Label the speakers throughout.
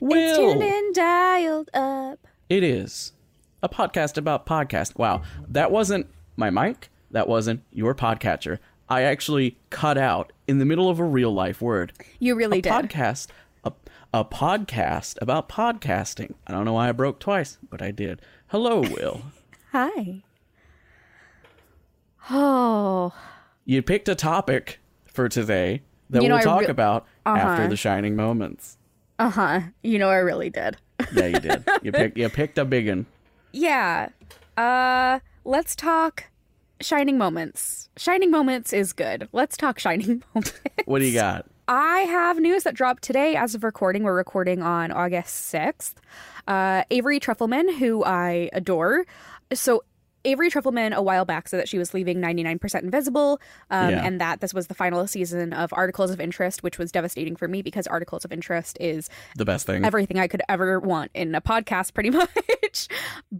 Speaker 1: It's tuned and dialed up.
Speaker 2: It is a podcast about podcast. Wow, that wasn't my mic. That wasn't your podcatcher. I actually cut out in the middle of a real life word.
Speaker 1: You really
Speaker 2: a
Speaker 1: did.
Speaker 2: podcast. A, a podcast about podcasting. I don't know why I broke twice, but I did. Hello, Wil.
Speaker 1: Hi. Oh,
Speaker 2: you picked a topic for today that
Speaker 1: You know,
Speaker 2: we'll talk
Speaker 1: re-
Speaker 2: about after
Speaker 1: Uh-huh.
Speaker 2: the shining moments.
Speaker 1: Uh huh. You know, I really did.
Speaker 2: Yeah, you did. you picked you picked a big one.
Speaker 1: Yeah. Uh, let's talk shining moments. Shining moments is good. Let's talk shining moments.
Speaker 2: What do you got?
Speaker 1: I have news that dropped today as of recording. We're recording on August 6th. Uh, Avery Trufelman, who I adore. So, Avery Trufelman a while back said that she was leaving 99% Invisible um,
Speaker 2: Yeah.
Speaker 1: and that this was the final season of Articles of Interest, which was devastating for me because Articles of Interest is
Speaker 2: The best thing.
Speaker 1: everything I could ever want in a podcast, pretty much.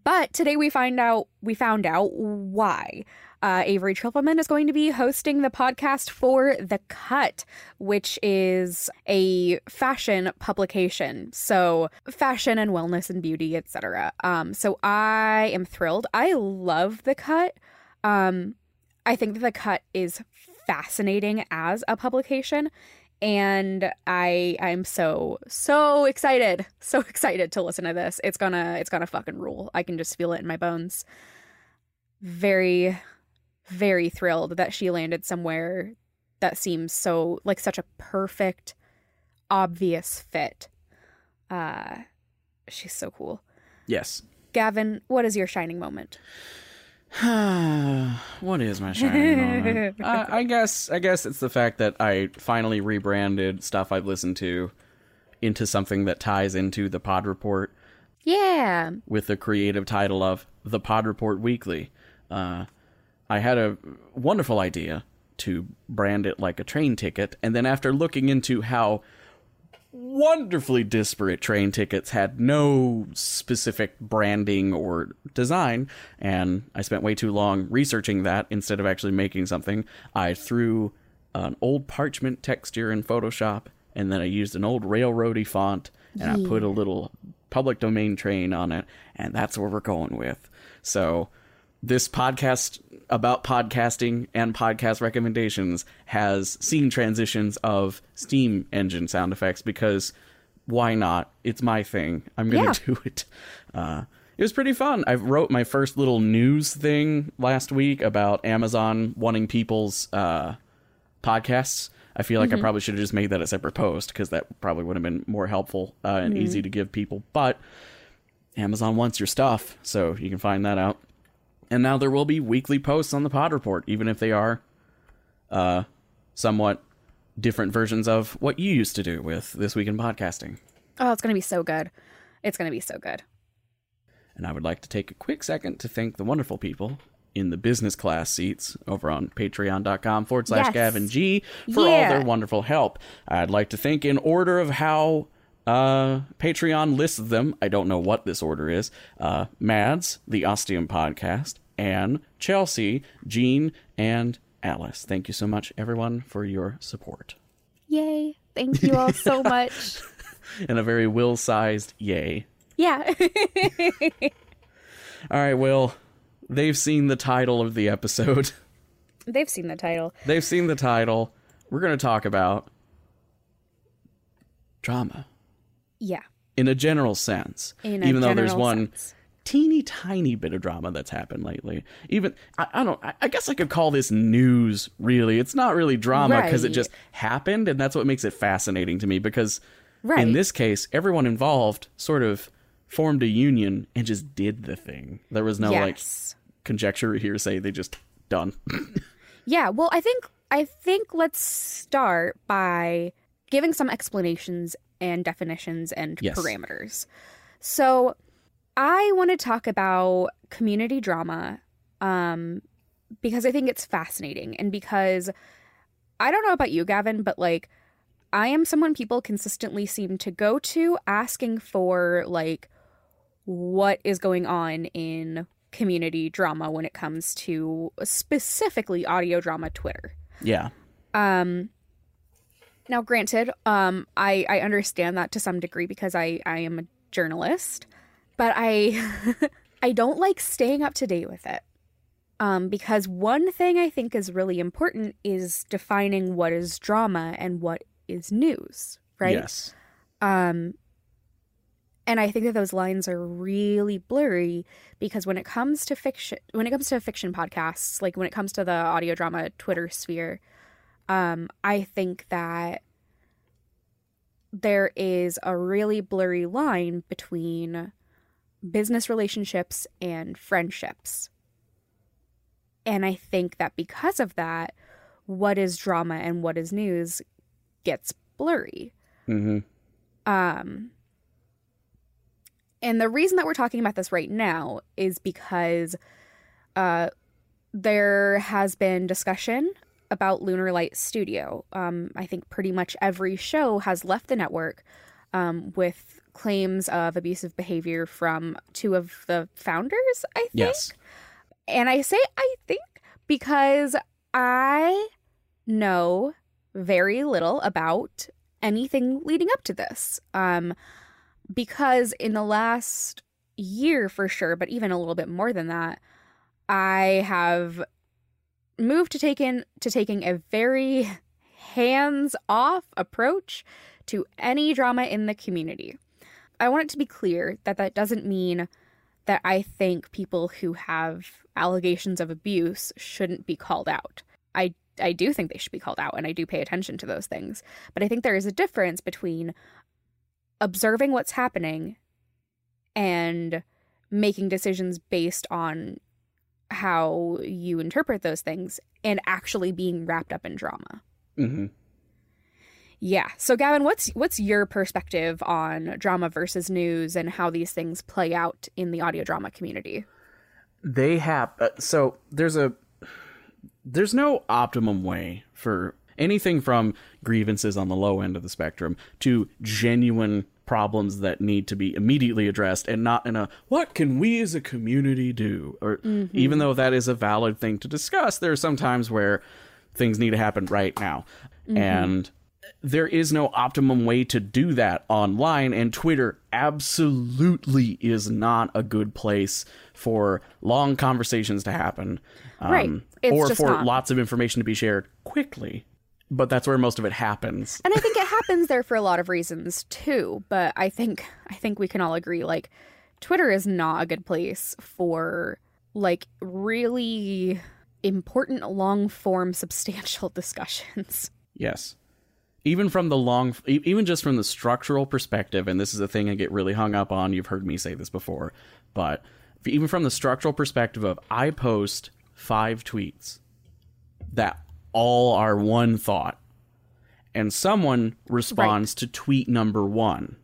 Speaker 1: but today we find out we found out why. Uh, Avery Trufelman is going to be hosting the podcast for The Cut, which is a fashion publication. So fashion and wellness and beauty, etc. Um, so I am thrilled. I love The Cut. Um, I think that The Cut is fascinating as a publication and I I'm so so excited, so excited to listen to this. It's gonna it's gonna fucking rule. I can just feel it in my bones. Very very thrilled that she landed somewhere that seems so like such a perfect obvious fit. Uh she's so cool.
Speaker 2: yes.
Speaker 1: Gavin, what is your shining moment?
Speaker 2: what is my shining moment? I, I guess I guess it's the fact that I finally rebranded stuff I've listened to into something that ties into the Pod Report
Speaker 1: Yeah.
Speaker 2: with the creative title of The Pod Report Weekly. Uh, I had a wonderful idea to brand it like a train ticket, and then after looking into how wonderfully disparate train tickets had no specific branding or design, and I spent way too long researching that instead of actually making something, I threw an old parchment texture in Photoshop, and then I used an old railroady font, and I put a little public domain train on it, and that's where we're going with. So, this podcast about podcasting and podcast recommendations has seen transitions of Steam engine sound effects because why not? It's my thing. I'm gonna
Speaker 1: Yeah.
Speaker 2: do it. Uh, it was pretty fun. I wrote my first little news thing last week about Amazon wanting people's uh, podcasts. I feel like I probably should have just made that a separate post because that probably would have been more helpful uh, and easy to give people. But Amazon wants your stuff, so you can find that out. And now there will be weekly posts on the Pod Report, even if they are uh, somewhat different versions of what you used to do with This Week in Podcasting.
Speaker 1: Oh, it's gonna be so good. It's gonna be so good.
Speaker 2: And I would like to take a quick second to thank the wonderful people in the business class seats over on patreon.com forward slash Gavin G for all their wonderful help. I'd like to thank in order of how uh, Patreon lists them. I don't know what this order is. Uh, Mads, the Ostium podcast, and Chelsea, Jean, and Alice. Thank you so much, everyone, for your support.
Speaker 1: Yay. Thank you all so much.
Speaker 2: And a very Wil sized yay.
Speaker 1: Yeah.
Speaker 2: All right, Wil. They've seen the title of the episode.
Speaker 1: They've seen the title.
Speaker 2: They've seen the title. We're going to talk about drama
Speaker 1: Yeah.
Speaker 2: in a general sense.
Speaker 1: In a
Speaker 2: even though there's one
Speaker 1: sense.
Speaker 2: teeny tiny bit of drama that's happened lately. Even I, I don't. I, I guess I could call this news. Really, it's not really drama because it just happened, and that's what makes it fascinating to me. Because
Speaker 1: Right.
Speaker 2: in this case, everyone involved sort of formed a union and just did the thing. There was no like conjecture or hearsay. They just done.
Speaker 1: Yeah, well, I think I think let's start by giving some explanations and definitions and
Speaker 2: Yes.
Speaker 1: parameters. So, I want to talk about community drama um because I think it's fascinating and because I don't know about you, Gavin, but like I am someone people consistently seem to go to asking for like what is going on in community drama when it comes to specifically audio drama Twitter.
Speaker 2: yeah.
Speaker 1: Um Now, granted, um, I, I understand that to some degree because I, I am a journalist, but I I don't like staying up to date with it. Um, because one thing I think is really important is defining what is drama and what is news, right?
Speaker 2: Yes.
Speaker 1: Um, and I think that those lines are really blurry because when it comes to fiction, when it comes to fiction podcasts, like when it comes to the audio drama Twitter sphere, um, I think that there is a really blurry line between business relationships and friendships. And I think that because of that, what is drama and what is news gets blurry.
Speaker 2: Mm-hmm.
Speaker 1: Um, and the reason that we're talking about this right now is because uh, there has been discussion about Lunar Light Studio. Um, I think pretty much every show has left the network um, with claims of abusive behavior from two of the founders, I think.
Speaker 2: Yes.
Speaker 1: And I say I think because I know very little about anything leading up to this. Um, because in the last year for sure, but even a little bit more than that, I have moved to taking to taking a very hands-off approach to any drama in the community. I want it to be clear that that doesn't mean that I think people who have allegations of abuse shouldn't be called out. I I do think they should be called out and I do pay attention to those things. But I think there is a difference between observing what's happening and making decisions based on how you interpret those things and actually being wrapped up in drama.
Speaker 2: Mm-hmm.
Speaker 1: Yeah. So Gavin, what's what's your perspective on drama versus news and how these things play out in the audio drama community?
Speaker 2: They have uh, so there's a there's no optimum way for anything from grievances on the low end of the spectrum to genuine problems that need to be immediately addressed and not in a what can we as a community do? Or even though that is a valid thing to discuss there are some times where things need to happen right now. And there is no optimum way to do that online and twitter absolutely is not a good place for long conversations to happen um,
Speaker 1: Right.
Speaker 2: Or for
Speaker 1: not.
Speaker 2: lots of information to be shared quickly but that's where most of it happens
Speaker 1: And I think it happens there for a lot of reasons too, but I think I think we can all agree like Twitter is not a good place for like really important long form substantial discussions.
Speaker 2: Yes. Even from the long, even just from the structural perspective, and this is a thing I get really hung up on. You've heard me say this before, but even from the structural perspective of I post five tweets that all are one thought, and someone responds to tweet number one.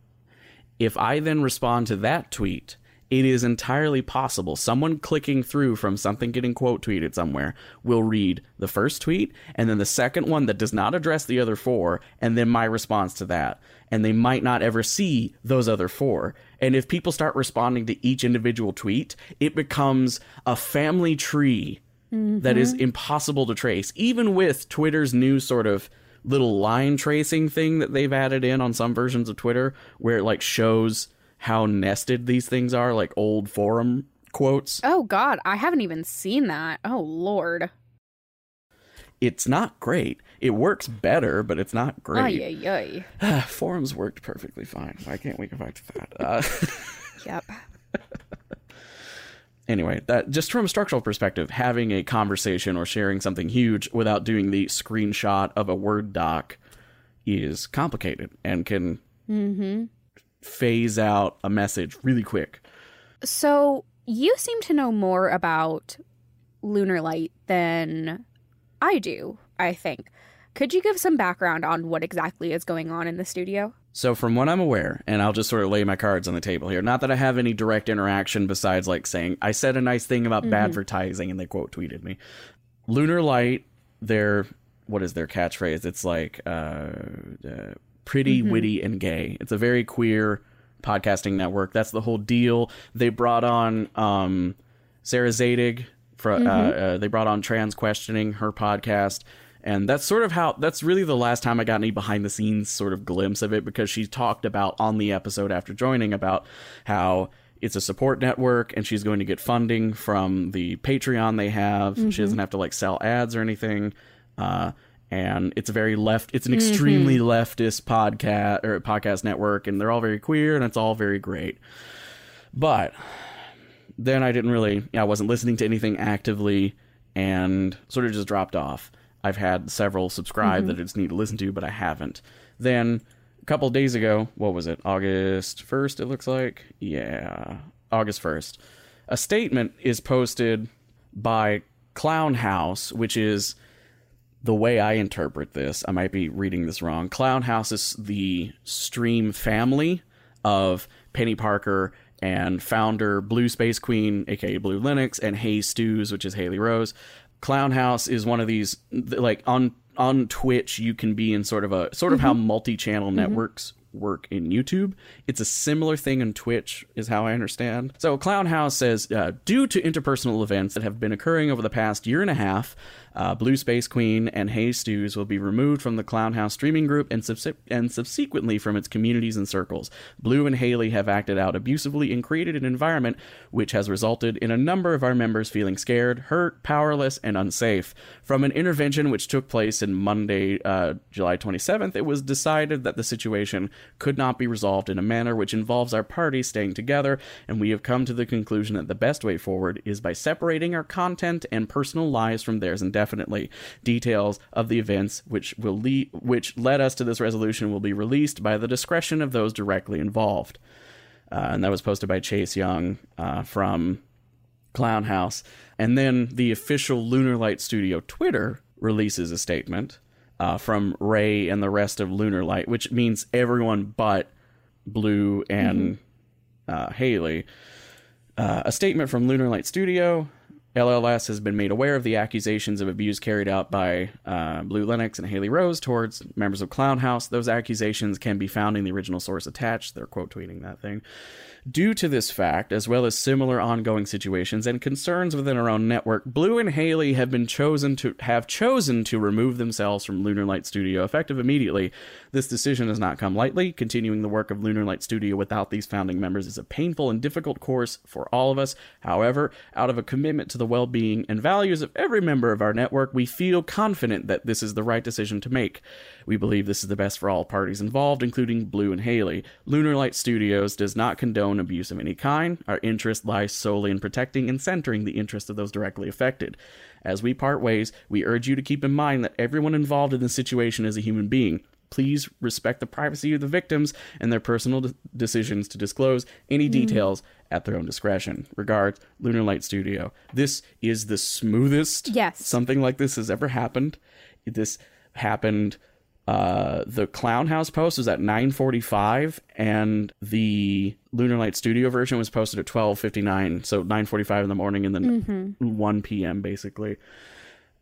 Speaker 2: If I then respond to that tweet, it is entirely possible someone clicking through from something getting quote tweeted somewhere will read the first tweet and then the second one that does not address the other four and then my response to that. And they might not ever see those other four. And if people start responding to each individual tweet, it becomes a family tree that is impossible to trace, even with Twitter's new sort of little line tracing thing that they've added in on some versions of Twitter, where it like shows how nested these things are, like old forum quotes.
Speaker 1: Oh god, I haven't even seen that. Oh lord.
Speaker 2: It's not great. It works better, but it's not great.
Speaker 1: Ay ay ay.
Speaker 2: Forums worked perfectly fine. Why can't we go back to that? Uh,
Speaker 1: Yep.
Speaker 2: Anyway, that just from a structural perspective, having a conversation or sharing something huge without doing the screenshot of a Word doc is complicated and can mm-hmm. phase out a message really quick.
Speaker 1: So you seem to know more about lunar light than I do, I think. Could you give some background on what exactly is going on in the studio?
Speaker 2: So, from what I'm aware, and I'll just sort of lay my cards on the table here, not that I have any direct interaction besides like saying, I said a nice thing about advertising and they quote tweeted me. Lunar Light, their, what is their catchphrase? It's like, uh, uh pretty, witty, and gay. It's a very queer podcasting network. That's the whole deal. They brought on, um, Sarah Zadig. For, uh, uh, they brought on Trans Questioning, her podcast, And that's sort of how that's really the last time I got any behind the scenes sort of glimpse of it because she talked about on the episode after joining about how it's a support network and she's going to get funding from the Patreon they have. She doesn't have to like sell ads or anything. Uh, and it's a very left it's an extremely leftist podcast or podcast network and they're all very queer and it's all very great. But then I didn't really, I wasn't listening to anything actively and sort of just dropped off. I've had several subscribe that I just need to listen to, but I haven't. Then a couple days ago, what was it? August 1st, it looks like? Yeah, August 1st. A statement is posted by Clown House, which is the way I interpret this. I might be reading this wrong. Clown House is the stream family of Penny Parker and founder Blue Space Queen, aka Blue Linux, and Hey Stews, which is Haley Rose. Clown House is one of these like on on Twitch you can be in sort of a sort of how multi-channel networks work in YouTube. It's a similar thing in Twitch, is how I understand. So Clown House says, uh, due to interpersonal events that have been occurring over the past year and a half, uh, Blue Space Queen and Hey Stews will be removed from the Clown House streaming group and, subse- and subsequently from its communities and circles. Blue and Haley have acted out abusively and created an environment which has resulted in a number of our members feeling scared, hurt, powerless, and unsafe. From an intervention which took place in Monday, uh, July 27th, it was decided that the situation could not be resolved in a manner which involves our parties staying together, and we have come to the conclusion that the best way forward is by separating our content and personal lives from theirs indefinitely. Details of the events which will lead, which led us to this resolution will be released by the discretion of those directly involved. Uh, and that was posted by Chase Young uh, from Clown House. And then the official Lunar Light Studio Twitter releases a statement uh, from Ray and the rest of Lunar Light, which means everyone but Blue and uh, Haley. Uh, a statement from Lunar Light Studio. LLS has been made aware of the accusations of abuse carried out by uh, Blue Linux and Haley Rose towards members of Clown House. Those accusations can be found in the original source attached. They're quote tweeting that thing. Due to this fact, as well as similar ongoing situations and concerns within our own network, Blue and Haley have been chosen to have chosen to remove themselves from Lunar Light Studio effective immediately. This decision has not come lightly. Continuing the work of Lunar Light Studio without these founding members is a painful and difficult course for all of us. However, out of a commitment to the well-being and values of every member of our network, we feel confident that this is the right decision to make. We believe this is the best for all parties involved, including Blue and Haley. Lunar Light Studios does not condone abuse of any kind. Our interest lies solely in protecting and centering the interests of those directly affected. As we part ways, we urge you to keep in mind that everyone involved in this situation is a human being. Please respect the privacy of the victims and their personal de- decisions to disclose any hmm. details at their own discretion. Regards, Lunar Light Studio. This is the smoothest
Speaker 1: Yes.
Speaker 2: something like this has ever happened. This happened uh the clown house post was at 9:45 and the lunar light studio version was posted at 12:59 so 9:45 in the morning and then 1 p.m. basically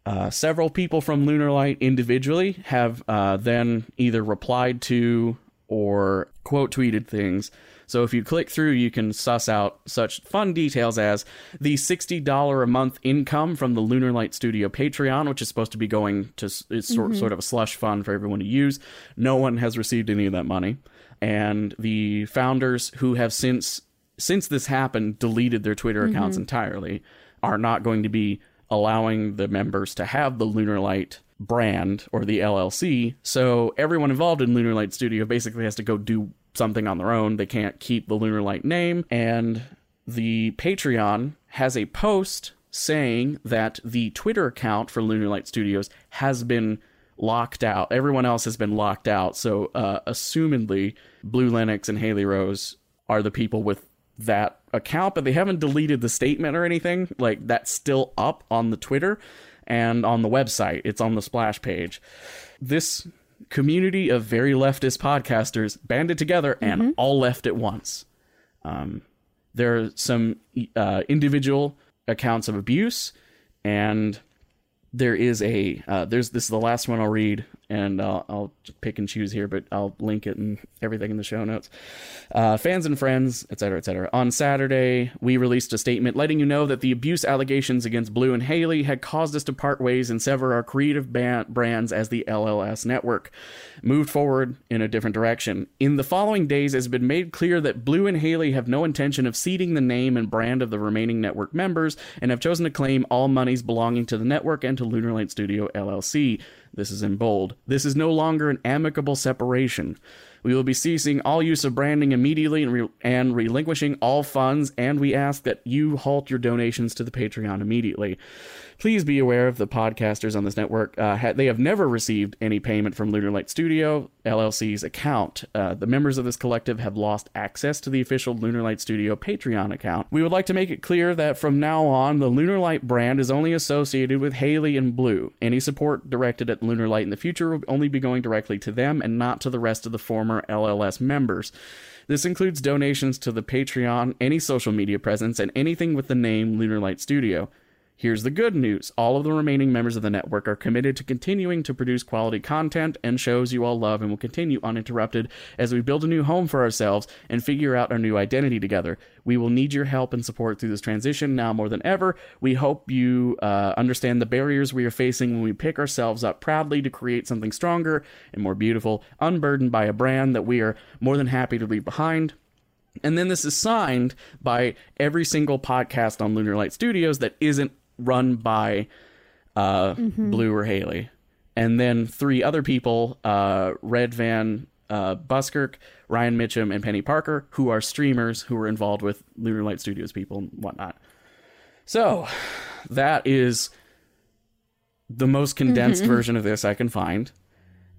Speaker 2: uh, several people from Lunar Light individually have uh, then either replied to or quote tweeted things. So if you click through, you can suss out such fun details as the $60 a month income from the Lunar Light Studio Patreon, which is supposed to be going to it's sort, mm-hmm. sort of a slush fund for everyone to use. No one has received any of that money. And the founders who have since since this happened deleted their Twitter accounts mm-hmm. entirely are not going to be allowing the members to have the Lunar Light brand or the LLC. So everyone involved in Lunar Light Studio basically has to go do something on their own. They can't keep the Lunar Light name. And the Patreon has a post saying that the Twitter account for Lunar Light Studios has been locked out. Everyone else has been locked out. So, uh, assumedly, Blue Linux and Haley Rose are the people with that account, but they haven't deleted the statement or anything. Like, that's still up on the Twitter and on the website. It's on the splash page. This community of very leftist podcasters banded together and all left at once. Um, there are some uh, individual accounts of abuse, and there is a uh, there's this is the last one I'll read, and I'll, I'll pick and choose here, but I'll link it and everything in the show notes. Uh, fans and friends, etc., etc. On Saturday, we released a statement letting you know that the abuse allegations against Blue and Haley had caused us to part ways and sever our creative brands as the LLS network moved forward in a different direction. In the following days, it has been made clear that Blue and Haley have no intention of ceding the name and brand of the remaining network members and have chosen to claim all monies belonging to the network and to Lunar Light Studio LLC. This is in bold. This is no longer an amicable separation. We will be ceasing all use of branding immediately and, re- and relinquishing all funds, and we ask that you halt your donations to the Patreon immediately. Please be aware of the podcasters on this network. Uh, ha- they have never received any payment from Lunar Light Studio LLC's account. Uh, the members of this collective have lost access to the official Lunar Light Studio Patreon account. We would like to make it clear that from now on, the Lunar Light brand is only associated with Haley and Blue. Any support directed at Lunar Light in the future will only be going directly to them and not to the rest of the former LLS members. This includes donations to the Patreon, any social media presence, and anything with the name Lunar Light Studio. Here's the good news all of the remaining members of the network are committed to continuing to produce quality content and shows you all love and will continue uninterrupted as we build a new home for ourselves and figure out our new identity together. We will need your help and support through this transition now more than ever. We hope you uh, understand the barriers we are facing when we pick ourselves up proudly to create something stronger and more beautiful, unburdened by a brand that we are more than happy to leave behind. And then this is signed by every single podcast on Lunar Light Studios that isn't run by uh, Blue or Haley. And then three other people, uh, Red Van uh, Buskirk, Ryan Mitchum, and Penny Parker, who are streamers who are involved with Lunar Light Studios people and whatnot. So that is the most condensed version of this I can find.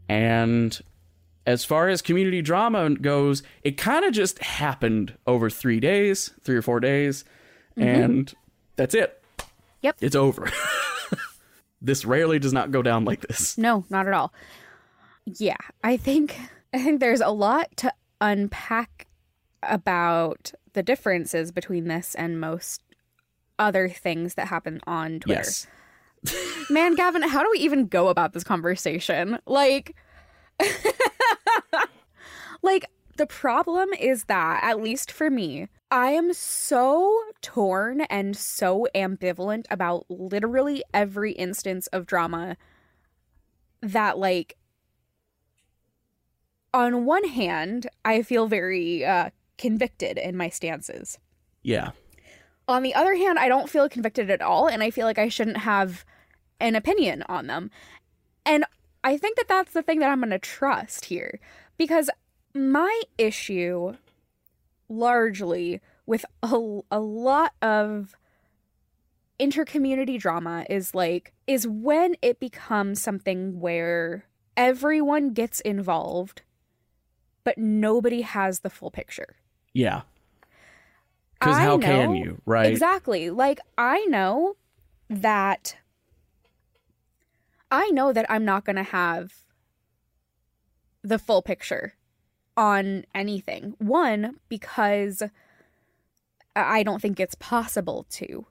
Speaker 2: And as far as community drama goes, it kind of just happened over three days, three or four days, and that's it.
Speaker 1: Yep.
Speaker 2: It's over. this rarely does not go down like this.
Speaker 1: No, not at all. Yeah, I think I think there's a lot to unpack about the differences between this and most other things that happen on Twitter.
Speaker 2: Yes.
Speaker 1: Man, Gavin, how do we even go about this conversation? Like Like the problem is that at least for me, I am so torn and so ambivalent about literally every instance of drama that like on one hand, I feel very uh convicted in my stances.
Speaker 2: Yeah.
Speaker 1: On the other hand, I don't feel convicted at all, and I feel like I shouldn't have an opinion on them. And I think that that's the thing that I'm going to trust here because my issue largely with a, a lot of intercommunity drama is like is when it becomes something where everyone gets involved but nobody has the full picture.
Speaker 2: Yeah. Because
Speaker 1: I
Speaker 2: how can you, right?
Speaker 1: Exactly. Like I know that I know that I'm not going to have the full picture on anything. One because I don't think it's possible to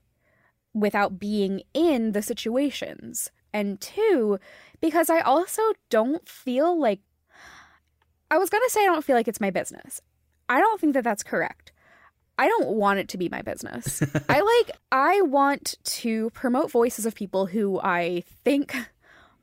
Speaker 1: without being in the situations. And two, because I also don't feel like I was going to say I don't feel like it's my business. I don't think that that's correct. I don't want it to be my business. I like I want to promote voices of people who I think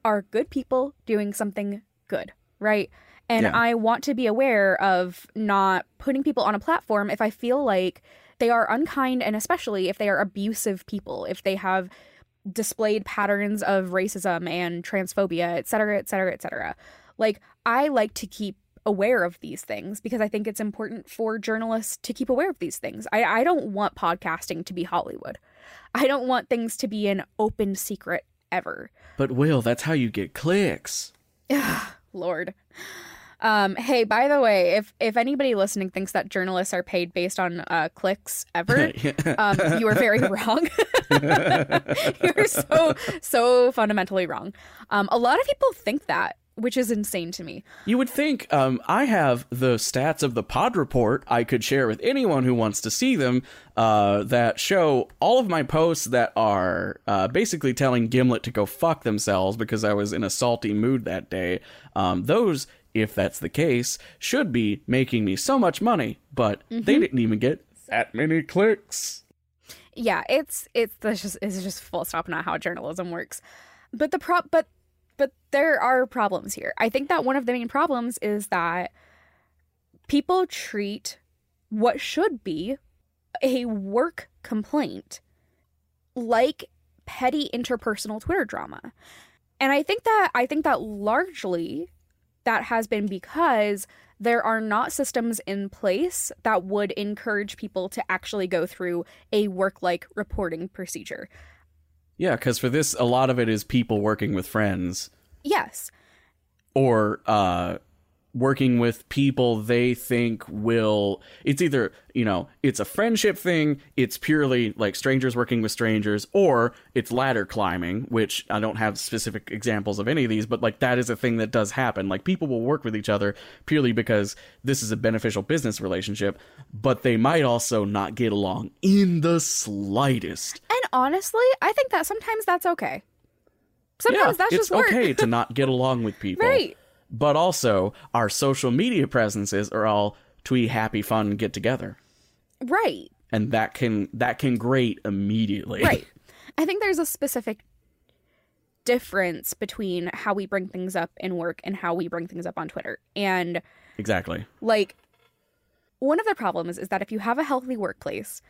Speaker 1: are good people doing something good, right? And
Speaker 2: Yeah.
Speaker 1: I want to be aware of not putting people on a platform if I feel like they are unkind and especially if they are abusive people, if they have displayed patterns of racism and transphobia, et cetera, et cetera, et cetera. Like, I like to keep aware of these things because I think it's important for journalists to keep aware of these things. I, I don't want podcasting to be Hollywood. I don't want things to be an open secret ever.
Speaker 2: But Wil, that's how you get clicks.
Speaker 1: Lord. Um, hey, by the way, if if anybody listening thinks that journalists are paid based on uh, clicks ever, um, you are very wrong. You're so so fundamentally wrong. Um, a lot of people think that which is insane to me.
Speaker 2: You would think um, I have the stats of the pod report I could share with anyone who wants to see them uh, that show all of my posts that are uh, basically telling Gimlet to go fuck themselves because I was in a salty mood that day. Um, those, if that's the case, should be making me so much money, but they mm-hmm. didn't even get that many clicks.
Speaker 1: yeah, it's it's that's just it's just full stop not how journalism works. But the prop but but there are problems here. I think that one of the main problems is that people treat what should be a work complaint like petty interpersonal Twitter drama. And I think that I think that largely that has been because there are not systems in place that would encourage people to actually go through a work like reporting procedure.
Speaker 2: Yeah, because for this, a lot of it is people working with friends
Speaker 1: Yes.
Speaker 2: or uh working with people they think will it's either you know it's a friendship thing it's purely like strangers working with strangers or it's ladder climbing which i don't have specific examples of any of these but like that is a thing that does happen like people will work with each other purely because this is a beneficial business relationship but they might also not get along in the slightest
Speaker 1: And honestly, I think that sometimes that's okay. Sometimes
Speaker 2: yeah
Speaker 1: that's just work.
Speaker 2: okay to not get along with people
Speaker 1: right.
Speaker 2: But also our social media presences are all twee happy fun get together
Speaker 1: Right.
Speaker 2: and that can that can grate immediately
Speaker 1: Right. I think there's a specific difference between how we bring things up in work and how we bring things up on Twitter. And
Speaker 2: exactly
Speaker 1: like one of the problems is that if you have a healthy workplace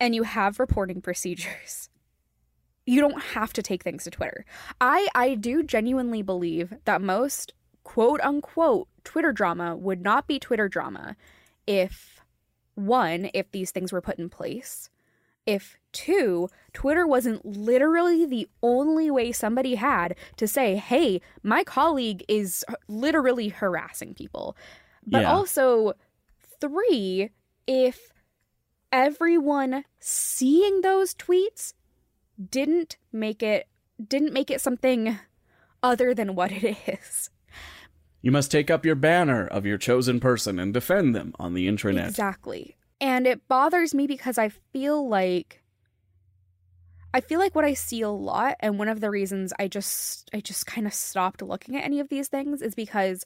Speaker 1: and you have reporting procedures you don't have to take things to twitter. I i do genuinely believe that most quote unquote twitter drama would not be twitter drama if one if these things were put in place. If two twitter wasn't literally the only way somebody had to say hey my colleague is literally harassing people. But
Speaker 2: Yeah.
Speaker 1: also three if everyone seeing those tweets didn't make it didn't make it something other than what it is.
Speaker 2: You must take up your banner of your chosen person and defend them on the internet.
Speaker 1: exactly. And it bothers me because i feel like i feel like what i see a lot and one of the reasons i just i just kind of stopped looking at any of these things is because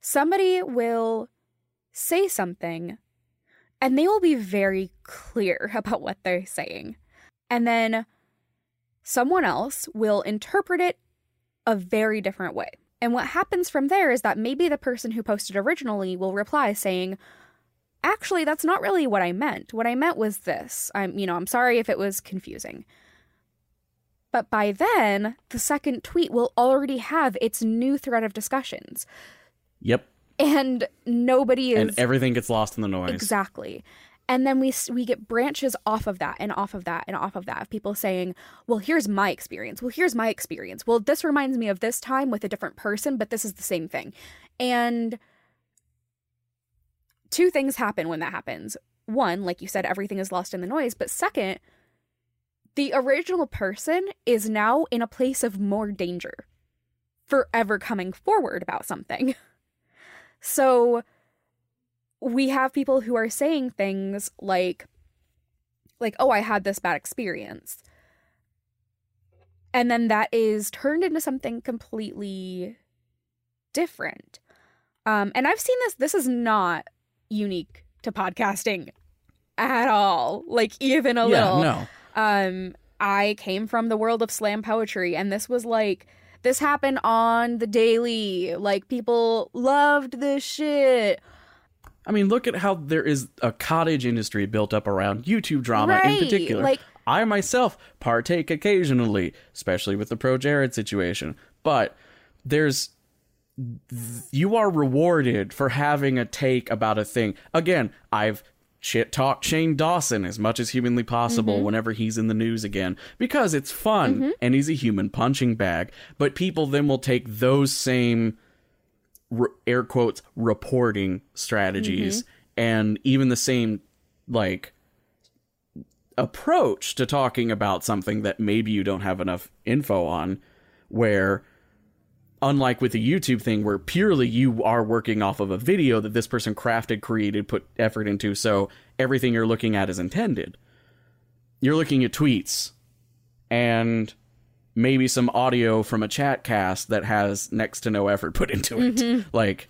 Speaker 1: somebody will say something and they will be very clear about what they're saying. And then someone else will interpret it a very different way. And what happens from there is that maybe the person who posted originally will reply saying actually that's not really what i meant. What i meant was this. I'm you know i'm sorry if it was confusing. But by then the second tweet will already have its new thread of discussions.
Speaker 2: Yep.
Speaker 1: And nobody is
Speaker 2: and everything gets lost in the noise.
Speaker 1: Exactly and then we we get branches off of that and off of that and off of that of people saying well here's my experience. Well here's my experience. Well this reminds me of this time with a different person but this is the same thing. And two things happen when that happens. One like you said everything is lost in the noise but second the original person is now in a place of more danger forever coming forward about something. So we have people who are saying things like like oh i had this bad experience. And then that is turned into something completely different. Um and i've seen this this is not unique to podcasting at all like even a
Speaker 2: yeah
Speaker 1: little.
Speaker 2: no.
Speaker 1: Um i came from the world of slam poetry and this was like this happened on the daily. Like people loved this shit
Speaker 2: i mean look at how there is a cottage industry built up around youtube drama in particular
Speaker 1: like-
Speaker 2: i myself partake occasionally especially with the ProJared situation but there's you are rewarded for having a take about a thing. Again, I've shit talked Shane Dawson as much as humanly possible mm-hmm. whenever he's in the news again because it's fun mm-hmm. and he's a human punching bag. But people then will take those same r- air quotes reporting strategies mm-hmm. and even the same like approach to talking about something that maybe you don't have enough info on where unlike with the YouTube thing where purely you are working off of a video that this person crafted, created, put effort into, so everything you're looking at is intended. You're looking at tweets and maybe some audio from a chat cast that has next to no effort put into it. Like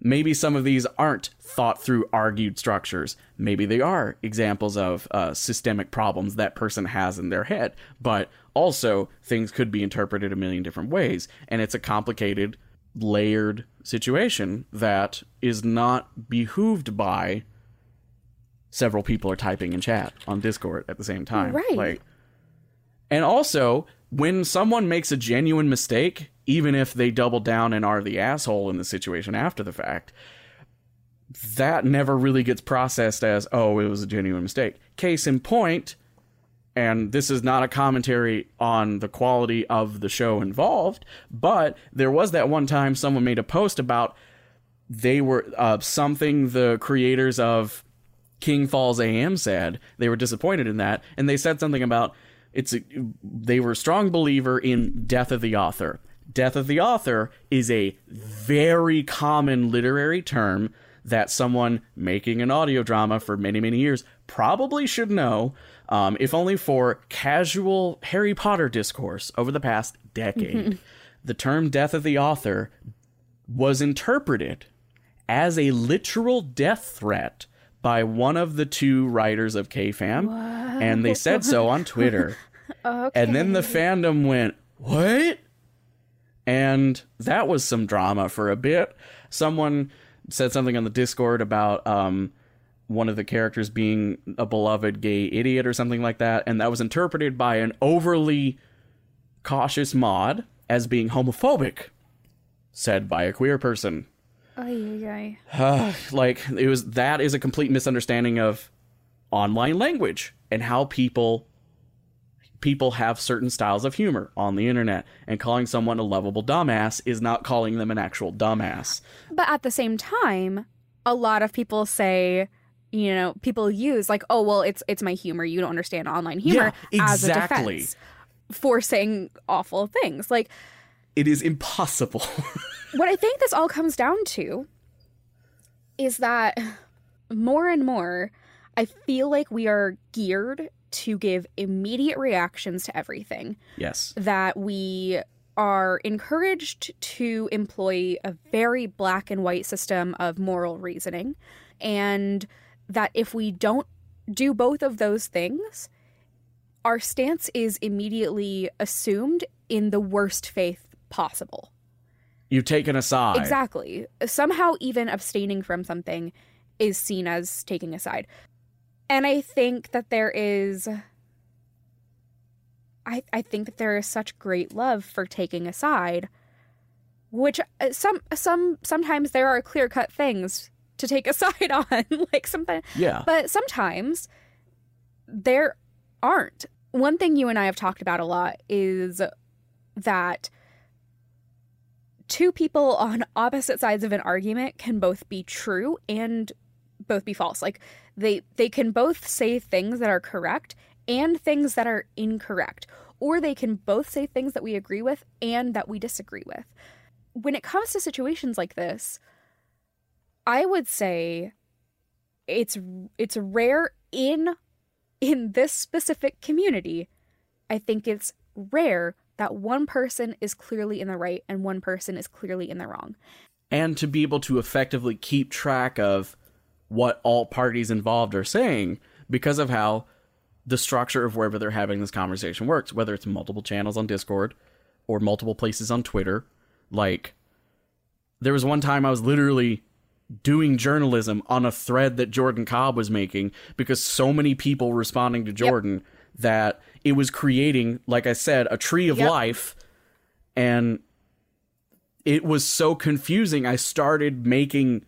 Speaker 2: maybe some of these aren't thought through argued structures. Maybe they are examples of uh, systemic problems that person has in their head. But also things could be interpreted a million different ways. And it's a complicated layered situation that is not behooved by several people are typing in chat on discord at the same time.
Speaker 1: Right.
Speaker 2: like and also when someone makes a genuine mistake even if they double down and are the asshole in the situation after the fact that never really gets processed as oh it was a genuine mistake. Case in point and this is not a commentary on the quality of the show involved but there was that one time someone made a post about they were uh, something the creators of King Falls AM said. They were disappointed in that, and they said something about it's a, they were a strong believer in death of the author. Death of the author is a very common literary term that someone making an audio drama for many many years probably should know, um, if only for casual Harry Potter discourse over the past decade. the term death of the author was interpreted as a literal death threat by one of the two writers of KFAM, and they said so on Twitter. And then the fandom went, "What?" And that was some drama for a bit. Someone said something on the Discord about um, one of the characters being a beloved gay idiot or something like that, and that was interpreted by an overly cautious mod as being homophobic, said by a queer person
Speaker 1: Ay,
Speaker 2: like it was that is a complete misunderstanding of online language and how people people have certain styles of humor on the internet and calling someone a lovable dumbass is not calling them an actual dumbass
Speaker 1: But at the same time, a lot of people say, you know, people use like, oh well, it's it's my humor. You don't understand online humor
Speaker 2: Yeah,
Speaker 1: as a defense for saying awful things. Like
Speaker 2: it is impossible
Speaker 1: what I think this all comes down to is that more and more, I feel like we are geared to give immediate reactions to everything.
Speaker 2: yes
Speaker 1: that we are encouraged to employ a very black and white system of moral reasoning. And that if we don't do both of those things, our stance is immediately assumed in the worst faith possible.
Speaker 2: you've taken a side
Speaker 1: Exactly. Somehow, even abstaining from something is seen as taking a side. And I think that there is. I, I think that there is such great love for taking a side, which uh, some some sometimes there are clear cut things to take a side on, like something.
Speaker 2: yeah
Speaker 1: But sometimes there aren't. One thing you and I have talked about a lot is that two people on opposite sides of an argument can both be true and both be false. Like they they can both say things that are correct and things that are incorrect. Or they can both say things that we agree with and that we disagree with. When it comes to situations like this, I would say it's it's rare in in this specific community. I think it's rare that one person is clearly in the right and one person is clearly in the wrong.
Speaker 2: and to be able to effectively keep track of what all parties involved are saying because of how the structure of wherever they're having this conversation works, whether it's multiple channels on Discord or multiple places on Twitter. Like, there was one time I was literally doing journalism on a thread that Jordan Cobb was making because so many people responding to Jordan that it was creating, like I said, a tree of
Speaker 1: Yep.
Speaker 2: life. And it was so confusing. I started making,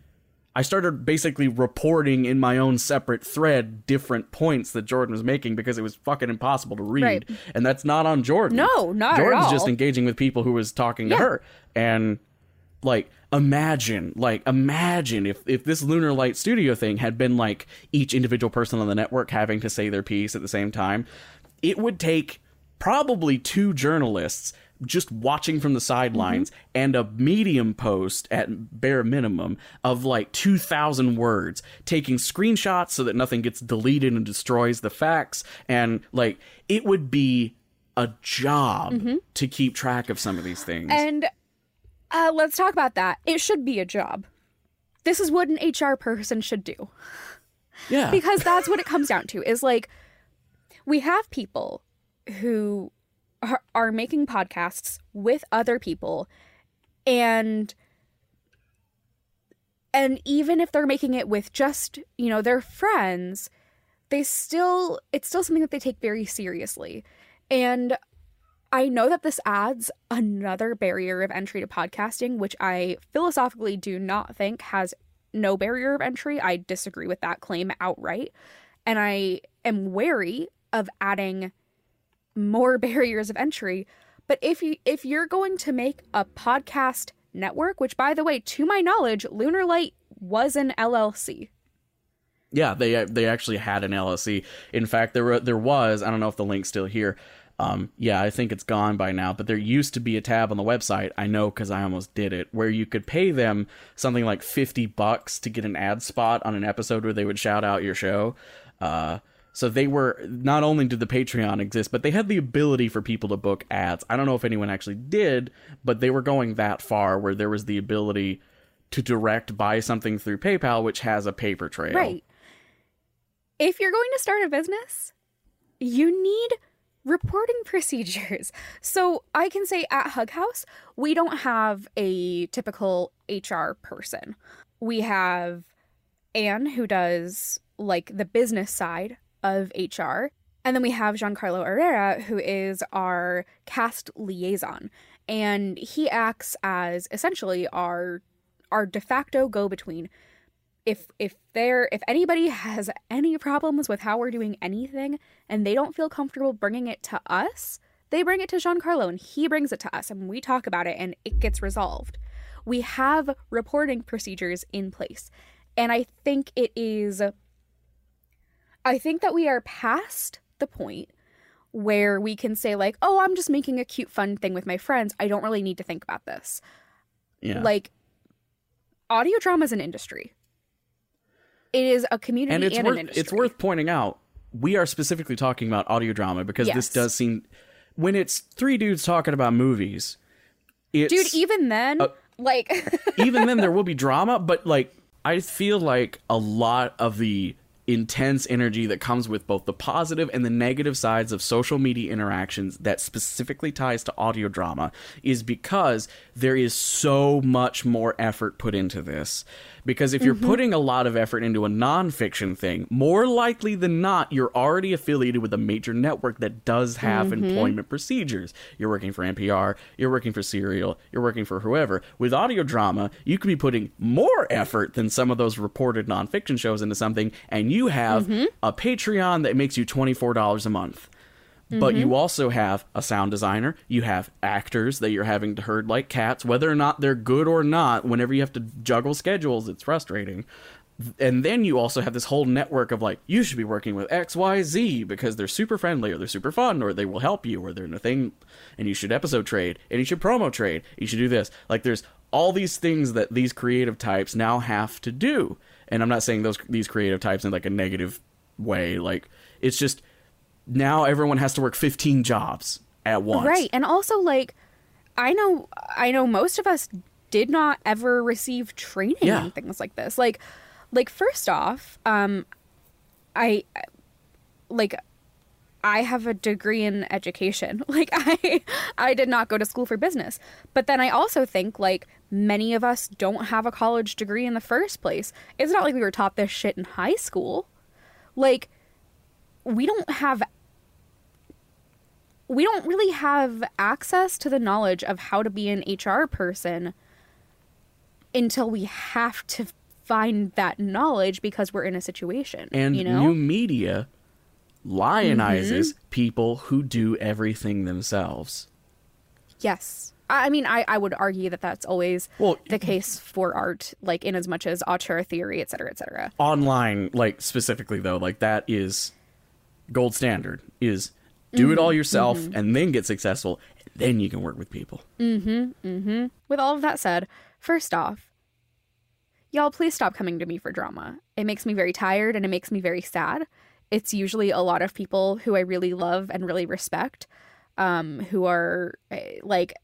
Speaker 2: I started basically reporting in my own separate thread different points that Jordan was making because it was fucking impossible to read.
Speaker 1: Right.
Speaker 2: And that's not on Jordan.
Speaker 1: No, not at
Speaker 2: Jordan's just engaging with people who was talking to her. And like imagine like imagine if if this lunar light studio thing had been like each individual person on the network having to say their piece at the same time it would take probably two journalists just watching from the sidelines
Speaker 1: Mm-hmm.
Speaker 2: and a medium post at bare minimum of like 2000 words taking screenshots so that nothing gets deleted and destroys the facts and like it would be a job to keep track of some of these things
Speaker 1: Mm-hmm. And uh, let's talk about that. It should be a job. This is what an HR person should do.
Speaker 2: yeah
Speaker 1: because that's what it comes down to is like we have people who are, are making podcasts with other people and and even if they're making it with just you know their friends they still it's still something that they take very seriously. And i know that this adds another barrier of entry to podcasting which i philosophically do not think has no barrier of entry. I disagree with that claim outright. And i am wary of adding more barriers of entry but if you if you're going to make a podcast network which by the way to my knowledge lunar light was an llc
Speaker 2: Yeah, they they actually had an LLC. In fact, there were, there was I don't know if the link's still here. Um, yeah, I think it's gone by now. But there used to be a tab on the website. I know because I almost did it, where you could pay them something like fifty bucks to get an ad spot on an episode where they would shout out your show. Uh, so they were not only did the Patreon exist, but they had the ability for people to book ads. I don't know if anyone actually did, but they were going that far where there was the ability to direct buy something through PayPal, which has a paper trail.
Speaker 1: Right. If you're going to start a business, you need reporting procedures. So I can say at Hug House, we don't have a typical HR person. We have Anne, who does like the business side of HR. And then we have Giancarlo Herrera, who is our cast liaison. And he acts as essentially our our de facto go between if if there if anybody has any problems with how we're doing anything and they don't feel comfortable bringing it to us they bring it to Giancarlo and he brings it to us and we talk about it and it gets resolved we have reporting procedures in place and i think it is i think that we are past the point where we can say like oh i'm just making a cute fun thing with my friends i don't really need to think about this
Speaker 2: Yeah.
Speaker 1: like audio drama is an industry it is a community
Speaker 2: and
Speaker 1: and,
Speaker 2: it's
Speaker 1: an
Speaker 2: worth
Speaker 1: industry
Speaker 2: it's worth pointing out we are specifically talking about audio drama because
Speaker 1: Yes.
Speaker 2: this does seem when it's three dudes talking about movies it's
Speaker 1: dude even then
Speaker 2: Uh,
Speaker 1: like
Speaker 2: even then there will be drama but like i feel like a lot of the intense energy that comes with both the positive and the negative sides of social media interactions that specifically ties to audio drama is because there is so much more effort put into this because if you're mm-hmm. putting a lot of effort into a nonfiction thing more likely than not you're already affiliated with a major network that does have mm-hmm. employment procedures. You're working for npr you're working for serial you're working for whoever. With audio drama you could be putting more effort than some of those reported nonfiction shows into something and you have mm-hmm. a patreon that makes you $24 a month but you mm-hmm. also have a sound designer. You have actors that you're having to herd like cats. Whether or not they're good or not whenever you have to juggle schedules it's frustrating. And then you also have this whole network of like you should be working with xyz because they're super friendly or they're super fun or they will help you or they're in a thing and you should episode trade and you should promo trade. You should do this. Like there's all these things that these creative types now have to do. And i'm not saying those these creative types in like a negative way. Like it's just now everyone has to work 15 jobs at once
Speaker 1: right and also like i know i know most of us did not ever receive training
Speaker 2: Yeah.
Speaker 1: on things like this like like first off um i like I have a degree in education. Like I I did not go to school for business. But then I also think like many of us don't have a college degree in the first place. It's not like we were taught this shit in high school. Like we don't have we don't really have access to the knowledge of how to be an HR person until we have to find that knowledge because we're in a situation.
Speaker 2: and
Speaker 1: you know?
Speaker 2: new media lionizes
Speaker 1: Mm-hmm.
Speaker 2: people who do everything themselves
Speaker 1: Yes. I mean, I, I would argue that that's always
Speaker 2: Well-
Speaker 1: the case for art, like in as much as auteur theory, et cetera, et cetera.
Speaker 2: online like specifically though like that is gold standard is do it all
Speaker 1: Mm-hmm.
Speaker 2: yourself and then get successful then you can work with people.
Speaker 1: Mm-hmm. Mm-hmm. With all of that said, first off, y'all please stop coming to me for drama. It makes me very tired and it makes me very sad. It's usually a lot of people who I really love and really respect, um, who are eh, like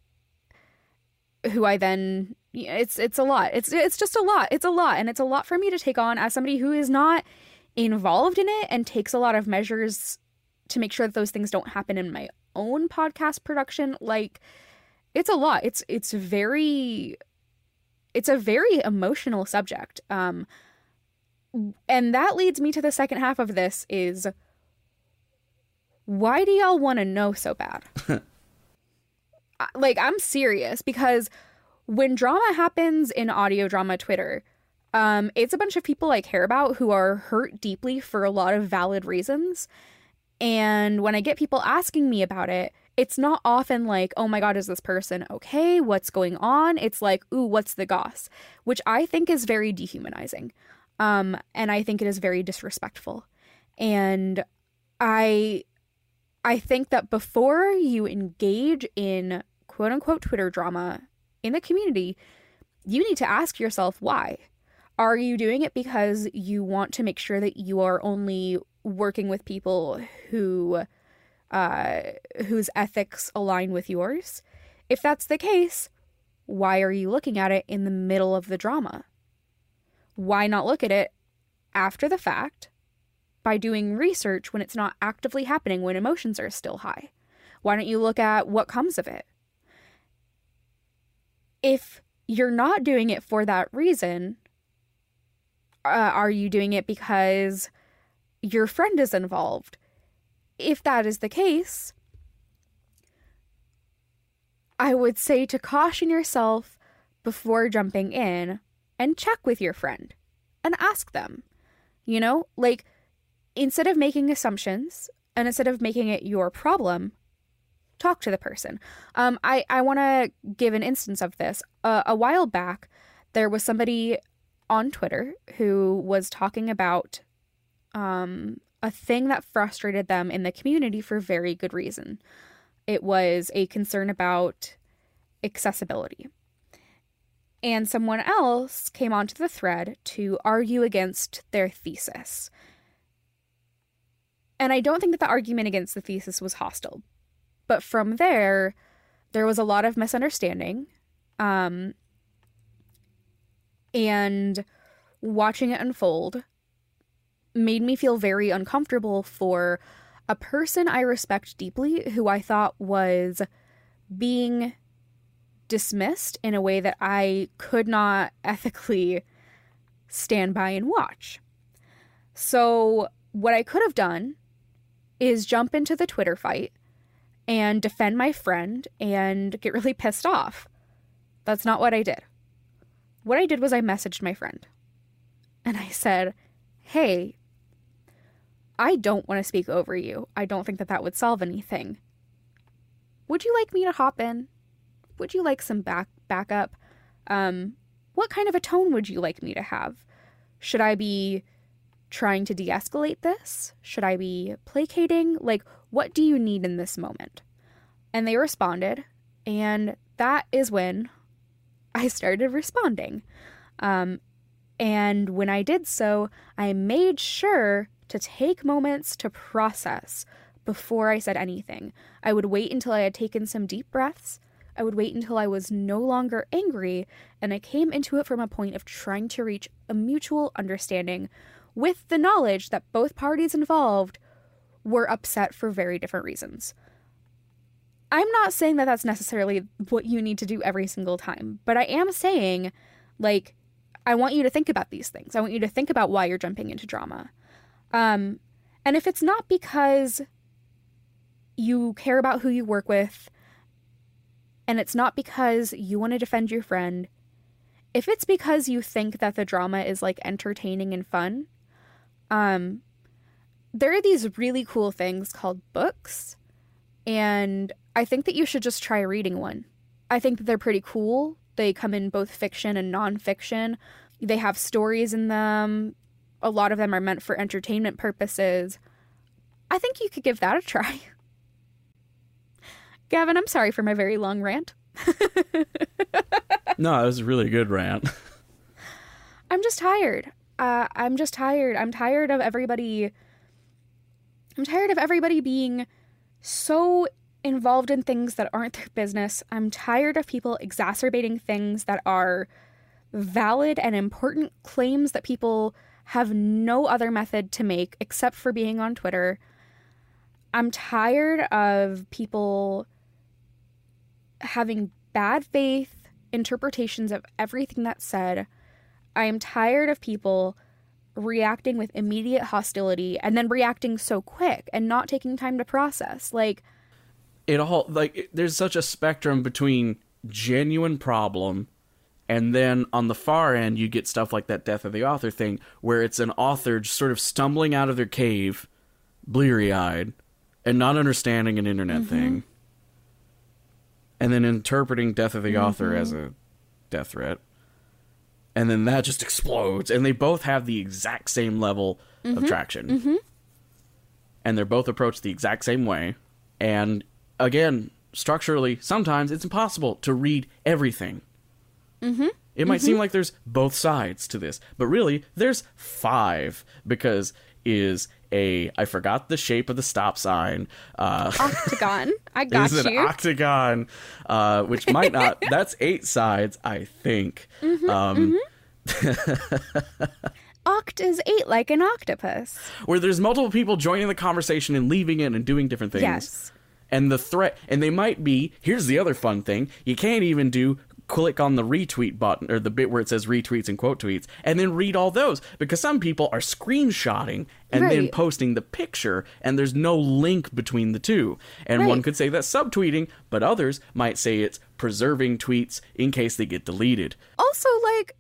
Speaker 1: who I then it's it's a lot. It's it's just a lot. It's a lot and it's a lot for me to take on as somebody who is not involved in it and takes a lot of measures to make sure that those things don't happen in my own podcast production. Like it's a lot. It's it's very it's a very emotional subject. Um and that leads me to the second half of this is why do y'all want to know so bad? like I'm serious because when drama happens in audio drama Twitter, um, it's a bunch of people I care about who are hurt deeply for a lot of valid reasons. And when I get people asking me about it, it's not often like, oh my God, is this person okay? What's going on? It's like, ooh, what's the goss? Which I think is very dehumanizing. Um, and I think it is very disrespectful. And I I think that before you engage in quote unquote Twitter drama in the community, you need to ask yourself why. Are you doing it because you want to make sure that you are only working with people who uh, whose ethics align with yours? If that's the case, why are you looking at it in the middle of the drama? Why not look at it after the fact by doing research when it's not actively happening when emotions are still high? Why don't you look at what comes of it? if you're not doing it for that reason, uh, are you doing it because your friend is involved? If that is the case, I would say to caution yourself before jumping in and check with your friend and ask them. You know, like instead of making assumptions and instead of making it your problem, talk to the person. Um, I, I want to give an instance of this. Uh, a while back, there was somebody on Twitter who was talking about um, a thing that frustrated them in the community for very good reason. It was a concern about accessibility. And someone else came onto the thread to argue against their thesis. And I don't think that the argument against the thesis was hostile but from there, there was a lot of misunderstanding. Um, and watching it unfold made me feel very uncomfortable for a person I respect deeply who I thought was being dismissed in a way that I could not ethically stand by and watch. So, what I could have done is jump into the Twitter fight and defend my friend and get really pissed off. That's not what I did. What I did was I messaged my friend and I said, Hey, I don't want to speak over you. I don't think that that would solve anything. Would you like me to hop in? Would you like some back backup? Um, what kind of a tone would you like me to have? Should I be trying to de escalate this? Should I be placating? Like, what do you need in this moment? And they responded, and that is when I started responding. Um, and when I did so, I made sure to take moments to process before I said anything. I would wait until I had taken some deep breaths. I would wait until I was no longer angry, and I came into it from a point of trying to reach a mutual understanding with the knowledge that both parties involved were upset for very different reasons. I'm not saying that that's necessarily what you need to do every single time, but I am saying, like, I want you to think about these things. I want you to think about why you're jumping into drama. Um, and if it's not because you care about who you work with, and it's not because you want to defend your friend, if it's because you think that the drama is like entertaining and fun, um, there are these really cool things called books, and I think that you should just try reading one. I think that they're pretty cool. They come in both fiction and nonfiction. They have stories in them. A lot of them are meant for entertainment purposes. I think you could give that a try. Gavin, I'm sorry for my very long rant.
Speaker 2: no, it was a really good rant.
Speaker 1: I'm just tired. Uh, I'm just tired. I'm tired of everybody. I'm tired of everybody being so involved in things that aren't their business. I'm tired of people exacerbating things that are valid and important claims that people have no other method to make except for being on Twitter. I'm tired of people having bad faith interpretations of everything that's said. I am tired of people reacting with immediate hostility and then reacting so quick and not taking time to process. Like,
Speaker 2: it all like there's such a spectrum between genuine problem and then on the far end you get stuff like that death of the author thing where it's an author just sort of stumbling out of their cave bleary-eyed and not understanding an internet mm-hmm. thing and then interpreting death of the mm-hmm. author as a death threat and then that just explodes and they both have the exact same level mm-hmm. of traction
Speaker 1: mm-hmm.
Speaker 2: and they're both approached the exact same way and again, structurally, sometimes it's impossible to read everything.
Speaker 1: Mm-hmm.
Speaker 2: It might
Speaker 1: mm-hmm.
Speaker 2: seem like there's both sides to this, but really there's five because is a I forgot the shape of the stop sign. Uh,
Speaker 1: octagon. I got
Speaker 2: is
Speaker 1: you.
Speaker 2: an octagon, uh, which might not. that's eight sides, I think.
Speaker 1: Mm-hmm,
Speaker 2: um,
Speaker 1: mm-hmm. Oct is eight, like an octopus.
Speaker 2: Where there's multiple people joining the conversation and leaving it and doing different things.
Speaker 1: Yes
Speaker 2: and the threat and they might be here's the other fun thing you can't even do click on the retweet button or the bit where it says retweets and quote tweets and then read all those because some people are screenshotting and right. then posting the picture and there's no link between the two and right. one could say that's subtweeting but others might say it's preserving tweets in case they get deleted
Speaker 1: also like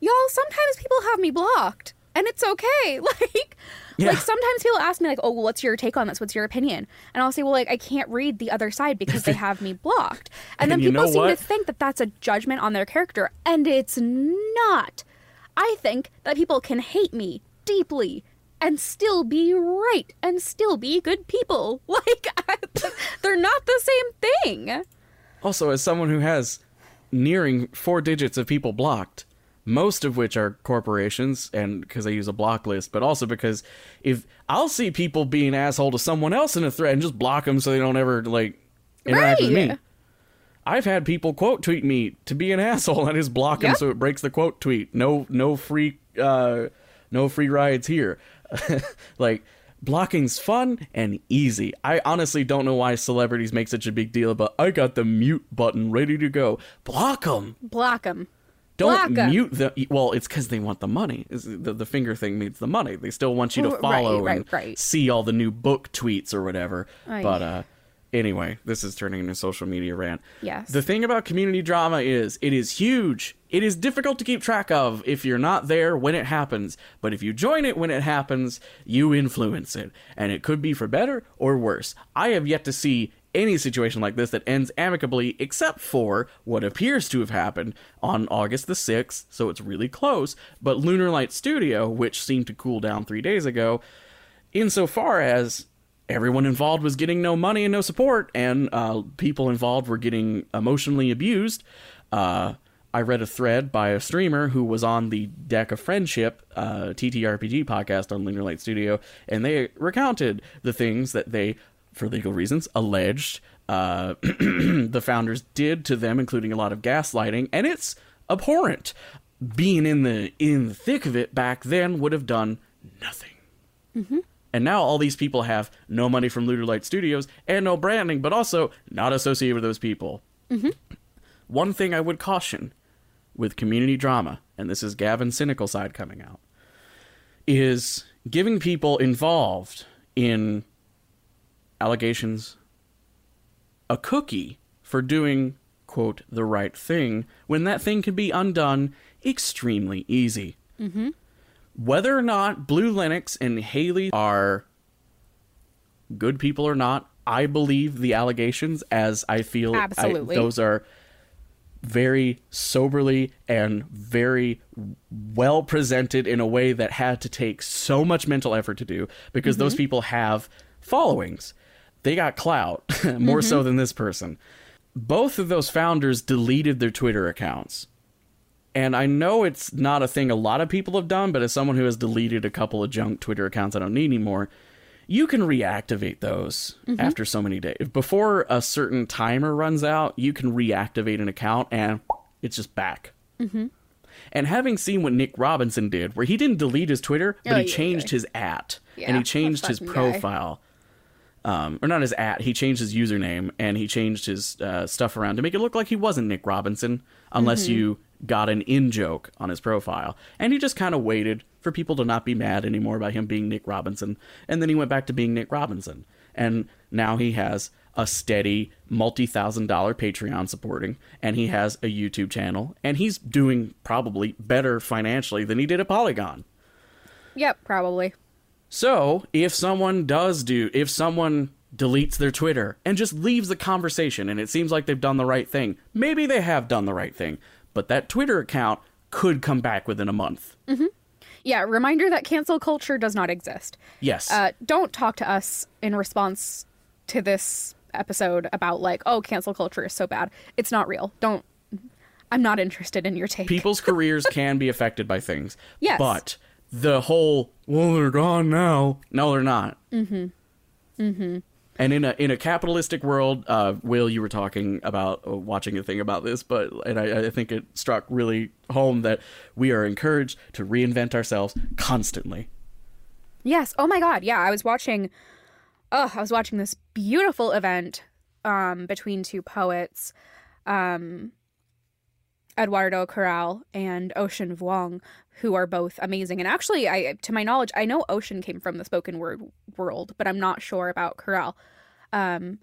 Speaker 1: y'all sometimes people have me blocked and it's okay. Like, yeah. like sometimes people ask me like, "Oh, well, what's your take on this? What's your opinion?" And I'll say, "Well, like I can't read the other side because they have me blocked." And, and then people seem what? to think that that's a judgment on their character, and it's not. I think that people can hate me deeply and still be right and still be good people. Like they're not the same thing.
Speaker 2: Also, as someone who has nearing four digits of people blocked, most of which are corporations and because I use a block list, but also because if I'll see people being asshole to someone else in a thread and just block them so they don't ever like interact right. with me. I've had people quote tweet me to be an asshole and just block them so it breaks the quote tweet. No, no free, uh, no free rides here. like blocking's fun and easy. I honestly don't know why celebrities make such a big deal about. I got the mute button ready to go. Block them.
Speaker 1: Block them.
Speaker 2: Don't mute the. Well, it's because they want the money. The, the finger thing means the money. They still want you to follow
Speaker 1: right,
Speaker 2: and
Speaker 1: right, right.
Speaker 2: see all the new book tweets or whatever. But uh, anyway, this is turning into a social media rant.
Speaker 1: Yes.
Speaker 2: The thing about community drama is it is huge. It is difficult to keep track of if you're not there when it happens. But if you join it when it happens, you influence it, and it could be for better or worse. I have yet to see any situation like this that ends amicably, except for what appears to have happened on August the 6th, so it's really close. But Lunar Light Studio, which seemed to cool down three days ago, insofar as everyone involved was getting no money and no support, and uh, people involved were getting emotionally abused. Uh, I read a thread by a streamer who was on the Deck of Friendship uh, TTRPG podcast on Lunar Light Studio, and they recounted the things that they for legal reasons, alleged uh, the founders did to them, including a lot of gaslighting, and it's abhorrent. Being in the in the thick of it back then would have done nothing.
Speaker 1: Mm-hmm.
Speaker 2: And now all these people have no money from Lunar Light Studios and no branding, but also not associated with those people.
Speaker 1: Mm-hmm.
Speaker 2: One thing I would caution with community drama, and this is Gavin's cynical side coming out, is giving people involved in allegations a cookie for doing, quote, the right thing when that thing can be undone extremely easy.
Speaker 1: Mm-hmm.
Speaker 2: Whether or not Blue Linux and Haley are good people or not, I believe the allegations as I feel
Speaker 1: Absolutely.
Speaker 2: I, those are very soberly and very well presented in a way that had to take so much mental effort to do because mm-hmm. those people have followings they got clout more so than this person. Both of those founders deleted their Twitter accounts. And I know it's not a thing a lot of people have done, but as someone who has deleted a couple of junk Twitter accounts I don't need anymore, you can reactivate those after so many days. Before a certain timer runs out, you can reactivate an account and it's just back. And having seen what Nick Robinson did, where he didn't delete his Twitter, but
Speaker 1: Oh,
Speaker 2: he
Speaker 1: yeah,
Speaker 2: changed
Speaker 1: yeah.
Speaker 2: his at
Speaker 1: Yeah,
Speaker 2: and he changed his
Speaker 1: profile. guy.
Speaker 2: Um, or not his at, he changed his username and he changed his uh, stuff around to make it look like he wasn't Nick Robinson, unless
Speaker 1: Mm-hmm.
Speaker 2: you got an in joke on his profile. And he just kind of waited for people to not be mad anymore about him being Nick Robinson. And then he went back to being Nick Robinson. And now he has a steady multi thousand dollar Patreon supporting, and he has a YouTube channel, and he's doing probably better financially than he did at Polygon.
Speaker 1: Yep, probably.
Speaker 2: So, if someone does do, if someone deletes their Twitter and just leaves the conversation and it seems like they've done the right thing, maybe they have done the right thing, but that Twitter account could come back within a month.
Speaker 1: Yeah, reminder that cancel culture does not exist.
Speaker 2: Yes.
Speaker 1: Uh, don't talk to us in response to this episode about like, oh, cancel culture is so bad. It's not real. Don't. I'm not interested in your take.
Speaker 2: People's careers can be affected by things.
Speaker 1: Yes.
Speaker 2: But the whole, well, they're gone now. No, they're not. Mm-hmm. Mm-hmm. And in a in a capitalistic world, uh, Wil, you were talking about uh, watching a thing about this, but and I, I think it struck really home that we are encouraged to reinvent ourselves constantly.
Speaker 1: Yes. Oh my god. Yeah, I was watching oh, I was watching this beautiful event um between two poets, um Eduardo Corral and Ocean Vuong, who are both amazing. And actually, I to my knowledge, I know Ocean came from the spoken word world, but I'm not sure about Corral. Um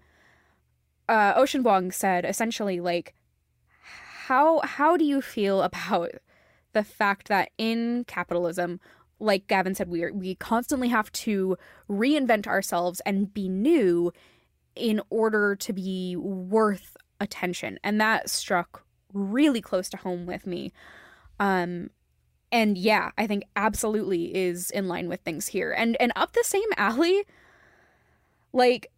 Speaker 1: uh Ocean Vuong said essentially like how how do you feel about the fact that in capitalism like Gavin said, we are, we constantly have to reinvent ourselves and be new in order to be worth attention, and that struck really close to home with me. Um, and yeah, I think absolutely is in line with things here, and and up the same alley, like.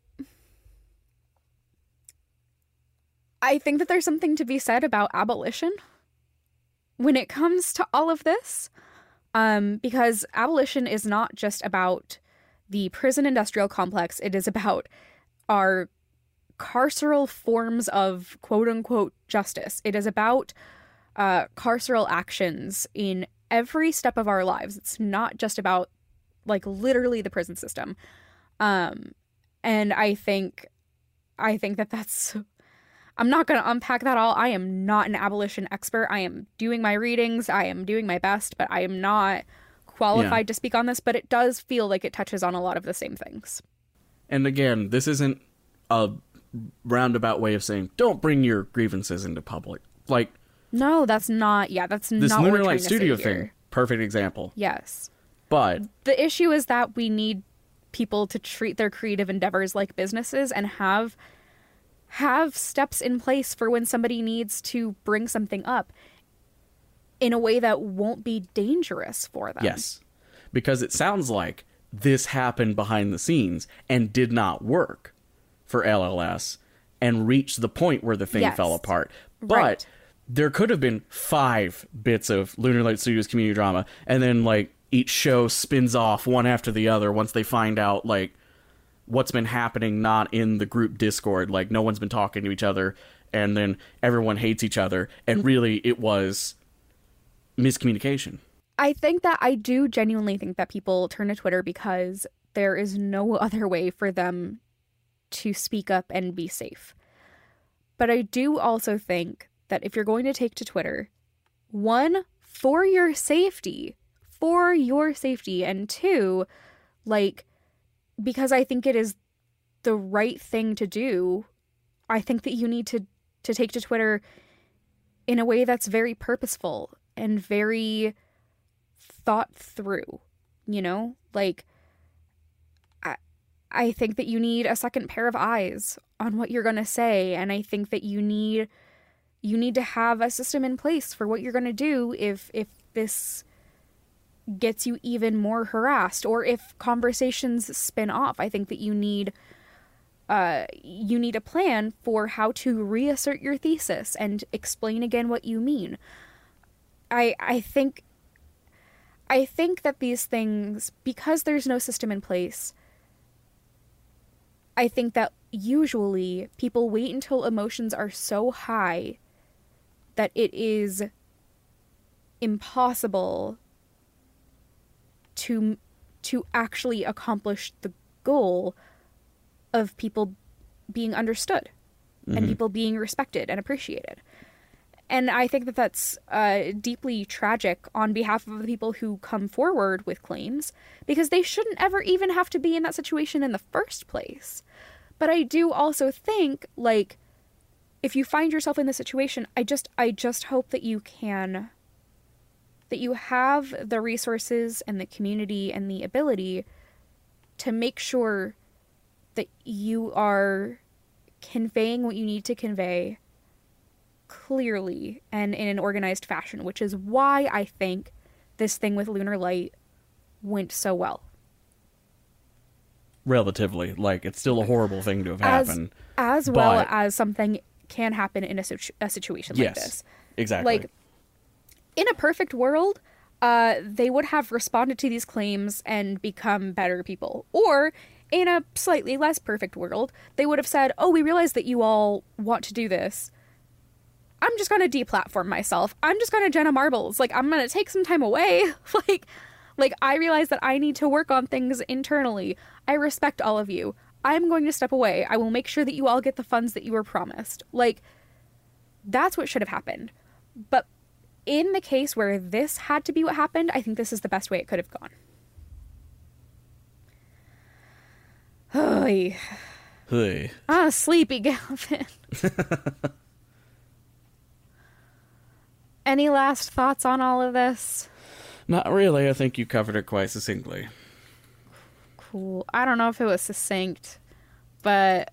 Speaker 1: I think that there's something to be said about abolition when it comes to all of this um, because abolition is not just about the prison industrial complex, it is about our carceral forms of quote unquote justice. It is about uh, carceral actions in every step of our lives. It's not just about like literally the prison system. Um, and I think, I think that that's I'm not going to unpack that all. I am not an abolition expert. I am doing my readings. I am doing my best, but I am not qualified to speak on this. But it does feel like it touches on a lot of the same things.
Speaker 2: And again, this isn't a roundabout way of saying don't bring your grievances into public. Like
Speaker 1: No, that's not. Yeah, that's
Speaker 2: this
Speaker 1: not
Speaker 2: Lunar Light Studio thing,
Speaker 1: here.
Speaker 2: perfect example.
Speaker 1: Yes,
Speaker 2: But
Speaker 1: the issue is that we need people to treat their creative endeavors like businesses and have have steps in place for when somebody needs to bring something up in a way that won't be dangerous for them.
Speaker 2: Yes. Because it sounds like this happened behind the scenes and did not work for LLS and reached the point where the thing
Speaker 1: Yes.
Speaker 2: fell apart. But
Speaker 1: Right.
Speaker 2: there could have been five bits of Lunar Light Studios community drama and then like each show spins off one after the other once they find out like what's been happening not in the group discord like no one's been talking to each other and then everyone hates each other and mm-hmm. really it was miscommunication
Speaker 1: I think that I do genuinely think that people turn to Twitter because there is no other way for them to speak up and be safe. But I do also think that if you're going to take to Twitter, one, for your safety, for your safety, and two, like, because I think it is the right thing to do, I think that you need to, to take to Twitter in a way that's very purposeful and very thought through you know like i think that you need a second pair of eyes on what you're going to say and i think that you need you need to have a system in place for what you're going to do if if this gets you even more harassed or if conversations spin off i think that you need uh, you need a plan for how to reassert your thesis and explain again what you mean. I I think I think that these things because there's no system in place I think that usually people wait until emotions are so high that it is impossible to to actually accomplish the goal of people being understood mm-hmm. and people being respected and appreciated. And I think that that's uh, deeply tragic on behalf of the people who come forward with claims because they shouldn't ever even have to be in that situation in the first place. But I do also think, like, if you find yourself in this situation, I just, I just hope that you can, that you have the resources and the community and the ability to make sure that you are conveying what you need to convey clearly and in an organized fashion, which is why I think this thing with Lunar Light went so well.
Speaker 2: Relatively, like it's still a horrible thing to have as, happened,
Speaker 1: as but... well as something can happen in a, situ- a situation like yes, this.
Speaker 2: Exactly.
Speaker 1: Like in a perfect world, uh, they would have responded to these claims and become better people, or in a slightly less perfect world, they would have said, "Oh, we realize that you all want to do this." I'm just gonna deplatform myself. I'm just gonna Jenna Marbles. Like I'm gonna take some time away. like like I realize that I need to work on things internally. I respect all of you. I'm going to step away. I will make sure that you all get the funds that you were promised. Like that's what should have happened. But in the case where this had to be what happened, I think this is the best way it could have gone. Hey.
Speaker 2: Hey.
Speaker 1: Ah, sleepy Galvin. Any last thoughts on all of this?
Speaker 2: Not really. I think you covered it quite succinctly.
Speaker 1: Cool. I don't know if it was succinct, but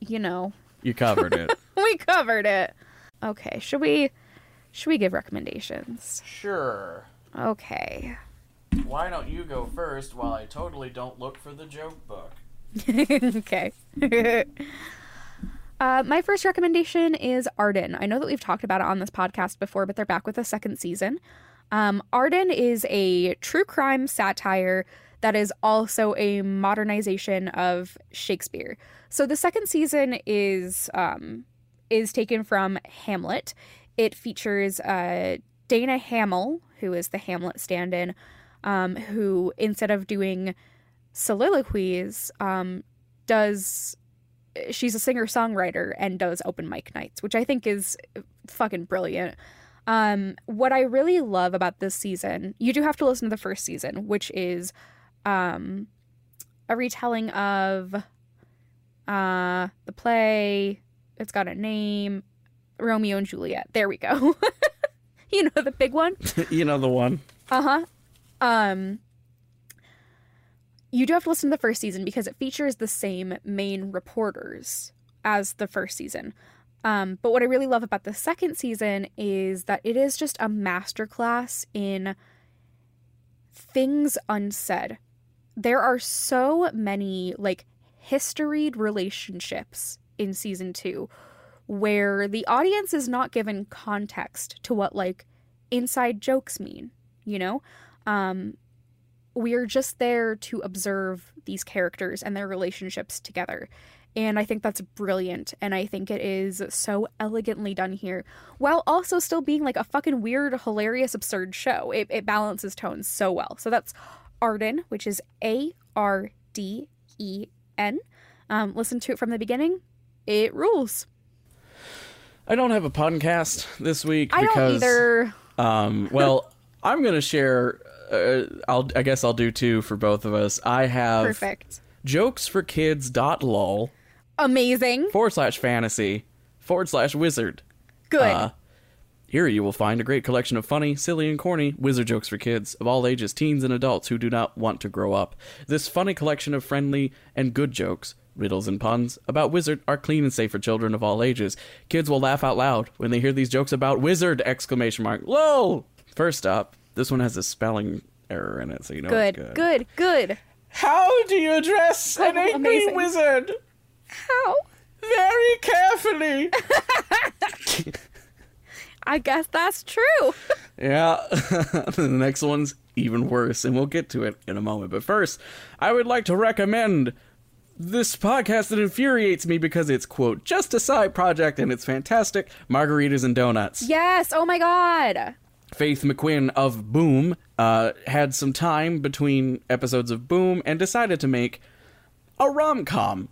Speaker 1: you know.
Speaker 2: You covered it.
Speaker 1: we covered it. Okay, should we should we give recommendations?
Speaker 2: Sure.
Speaker 1: Okay.
Speaker 2: Why don't you go first while I totally don't look for the joke book?
Speaker 1: okay. Uh, my first recommendation is Arden. I know that we've talked about it on this podcast before, but they're back with a second season. Um, Arden is a true crime satire that is also a modernization of Shakespeare. So the second season is um, is taken from Hamlet. It features uh, Dana Hamel, who is the Hamlet stand-in, um, who instead of doing soliloquies, um, does she's a singer songwriter and does open mic nights, which I think is fucking brilliant. Um, what I really love about this season, you do have to listen to the first season, which is um, a retelling of uh, the play. It's got a name Romeo and Juliet. There we go. you know the big one?
Speaker 2: you know the one.
Speaker 1: Uh huh. Um, you do have to listen to the first season because it features the same main reporters as the first season. Um, but what I really love about the second season is that it is just a masterclass in things unsaid. There are so many like historied relationships in season two where the audience is not given context to what like inside jokes mean, you know? Um, we're just there to observe these characters and their relationships together. And I think that's brilliant. And I think it is so elegantly done here, while also still being like a fucking weird, hilarious, absurd show. It, it balances tones so well. So that's Arden, which is A R D E N. Um, listen to it from the beginning. It rules.
Speaker 2: I don't have a podcast this week
Speaker 1: I
Speaker 2: because.
Speaker 1: don't either.
Speaker 2: Um, well, I'm going to share uh, I'll I guess I'll do two for both of us. I have
Speaker 1: perfect
Speaker 2: jokesforkids.lol
Speaker 1: amazing
Speaker 2: forward slash fantasy forward slash wizard.
Speaker 1: Good. Uh,
Speaker 2: here you will find a great collection of funny, silly, and corny wizard jokes for kids of all ages, teens and adults who do not want to grow up. This funny collection of friendly and good jokes, riddles, and puns about wizard are clean and safe for children of all ages. Kids will laugh out loud when they hear these jokes about wizard! Exclamation mark. Lol! First up, this one has a spelling error in it, so you know
Speaker 1: good,
Speaker 2: good.
Speaker 1: Good, good,
Speaker 2: How do you address oh, an angry amazing. wizard?
Speaker 1: How?
Speaker 2: Very carefully.
Speaker 1: I guess that's true.
Speaker 2: Yeah, the next one's even worse, and we'll get to it in a moment. But first, I would like to recommend this podcast that infuriates me because it's, quote, just a side project and it's fantastic Margaritas and Donuts.
Speaker 1: yes. Oh my god.
Speaker 2: Faith McQuinn of Boom uh, had some time between episodes of Boom and decided to make a rom com.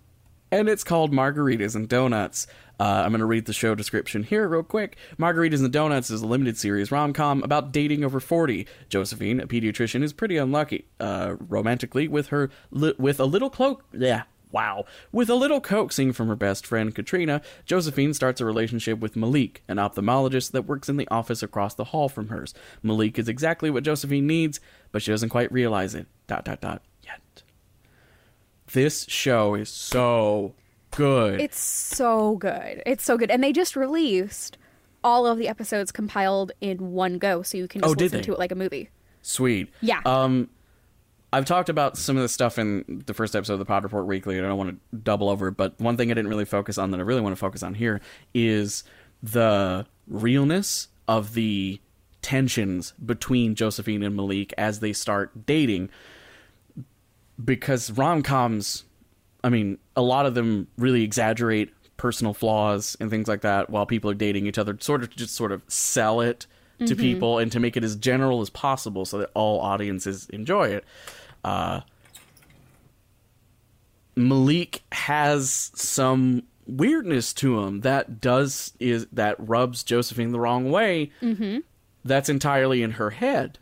Speaker 2: And it's called Margaritas and Donuts. Uh, I'm going to read the show description here real quick. Margaritas and Donuts is a limited series rom com about dating over 40. Josephine, a pediatrician, is pretty unlucky uh, romantically with her li- with a little cloak. Yeah, wow. With a little coaxing from her best friend Katrina, Josephine starts a relationship with Malik, an ophthalmologist that works in the office across the hall from hers. Malik is exactly what Josephine needs, but she doesn't quite realize it. Dot dot dot. Yet. This show is so good.
Speaker 1: It's so good. It's so good. And they just released all of the episodes compiled in one go so you can just
Speaker 2: Oh,
Speaker 1: listen
Speaker 2: they?
Speaker 1: to it like a movie.
Speaker 2: Sweet.
Speaker 1: Yeah.
Speaker 2: Um, I've talked about some of the stuff in the first episode of the Pod Report Weekly, and I don't want to double over. But one thing I didn't really focus on that I really want to focus on here is the realness of the tensions between Josephine and Malik as they start dating. Because rom coms, I mean, a lot of them really exaggerate personal flaws and things like that while people are dating each other, sort of just sort of sell it to mm-hmm. people and to make it as general as possible so that all audiences enjoy it. Uh, Malik has some weirdness to him that does is that rubs Josephine the wrong way. Mm-hmm. That's entirely in her head,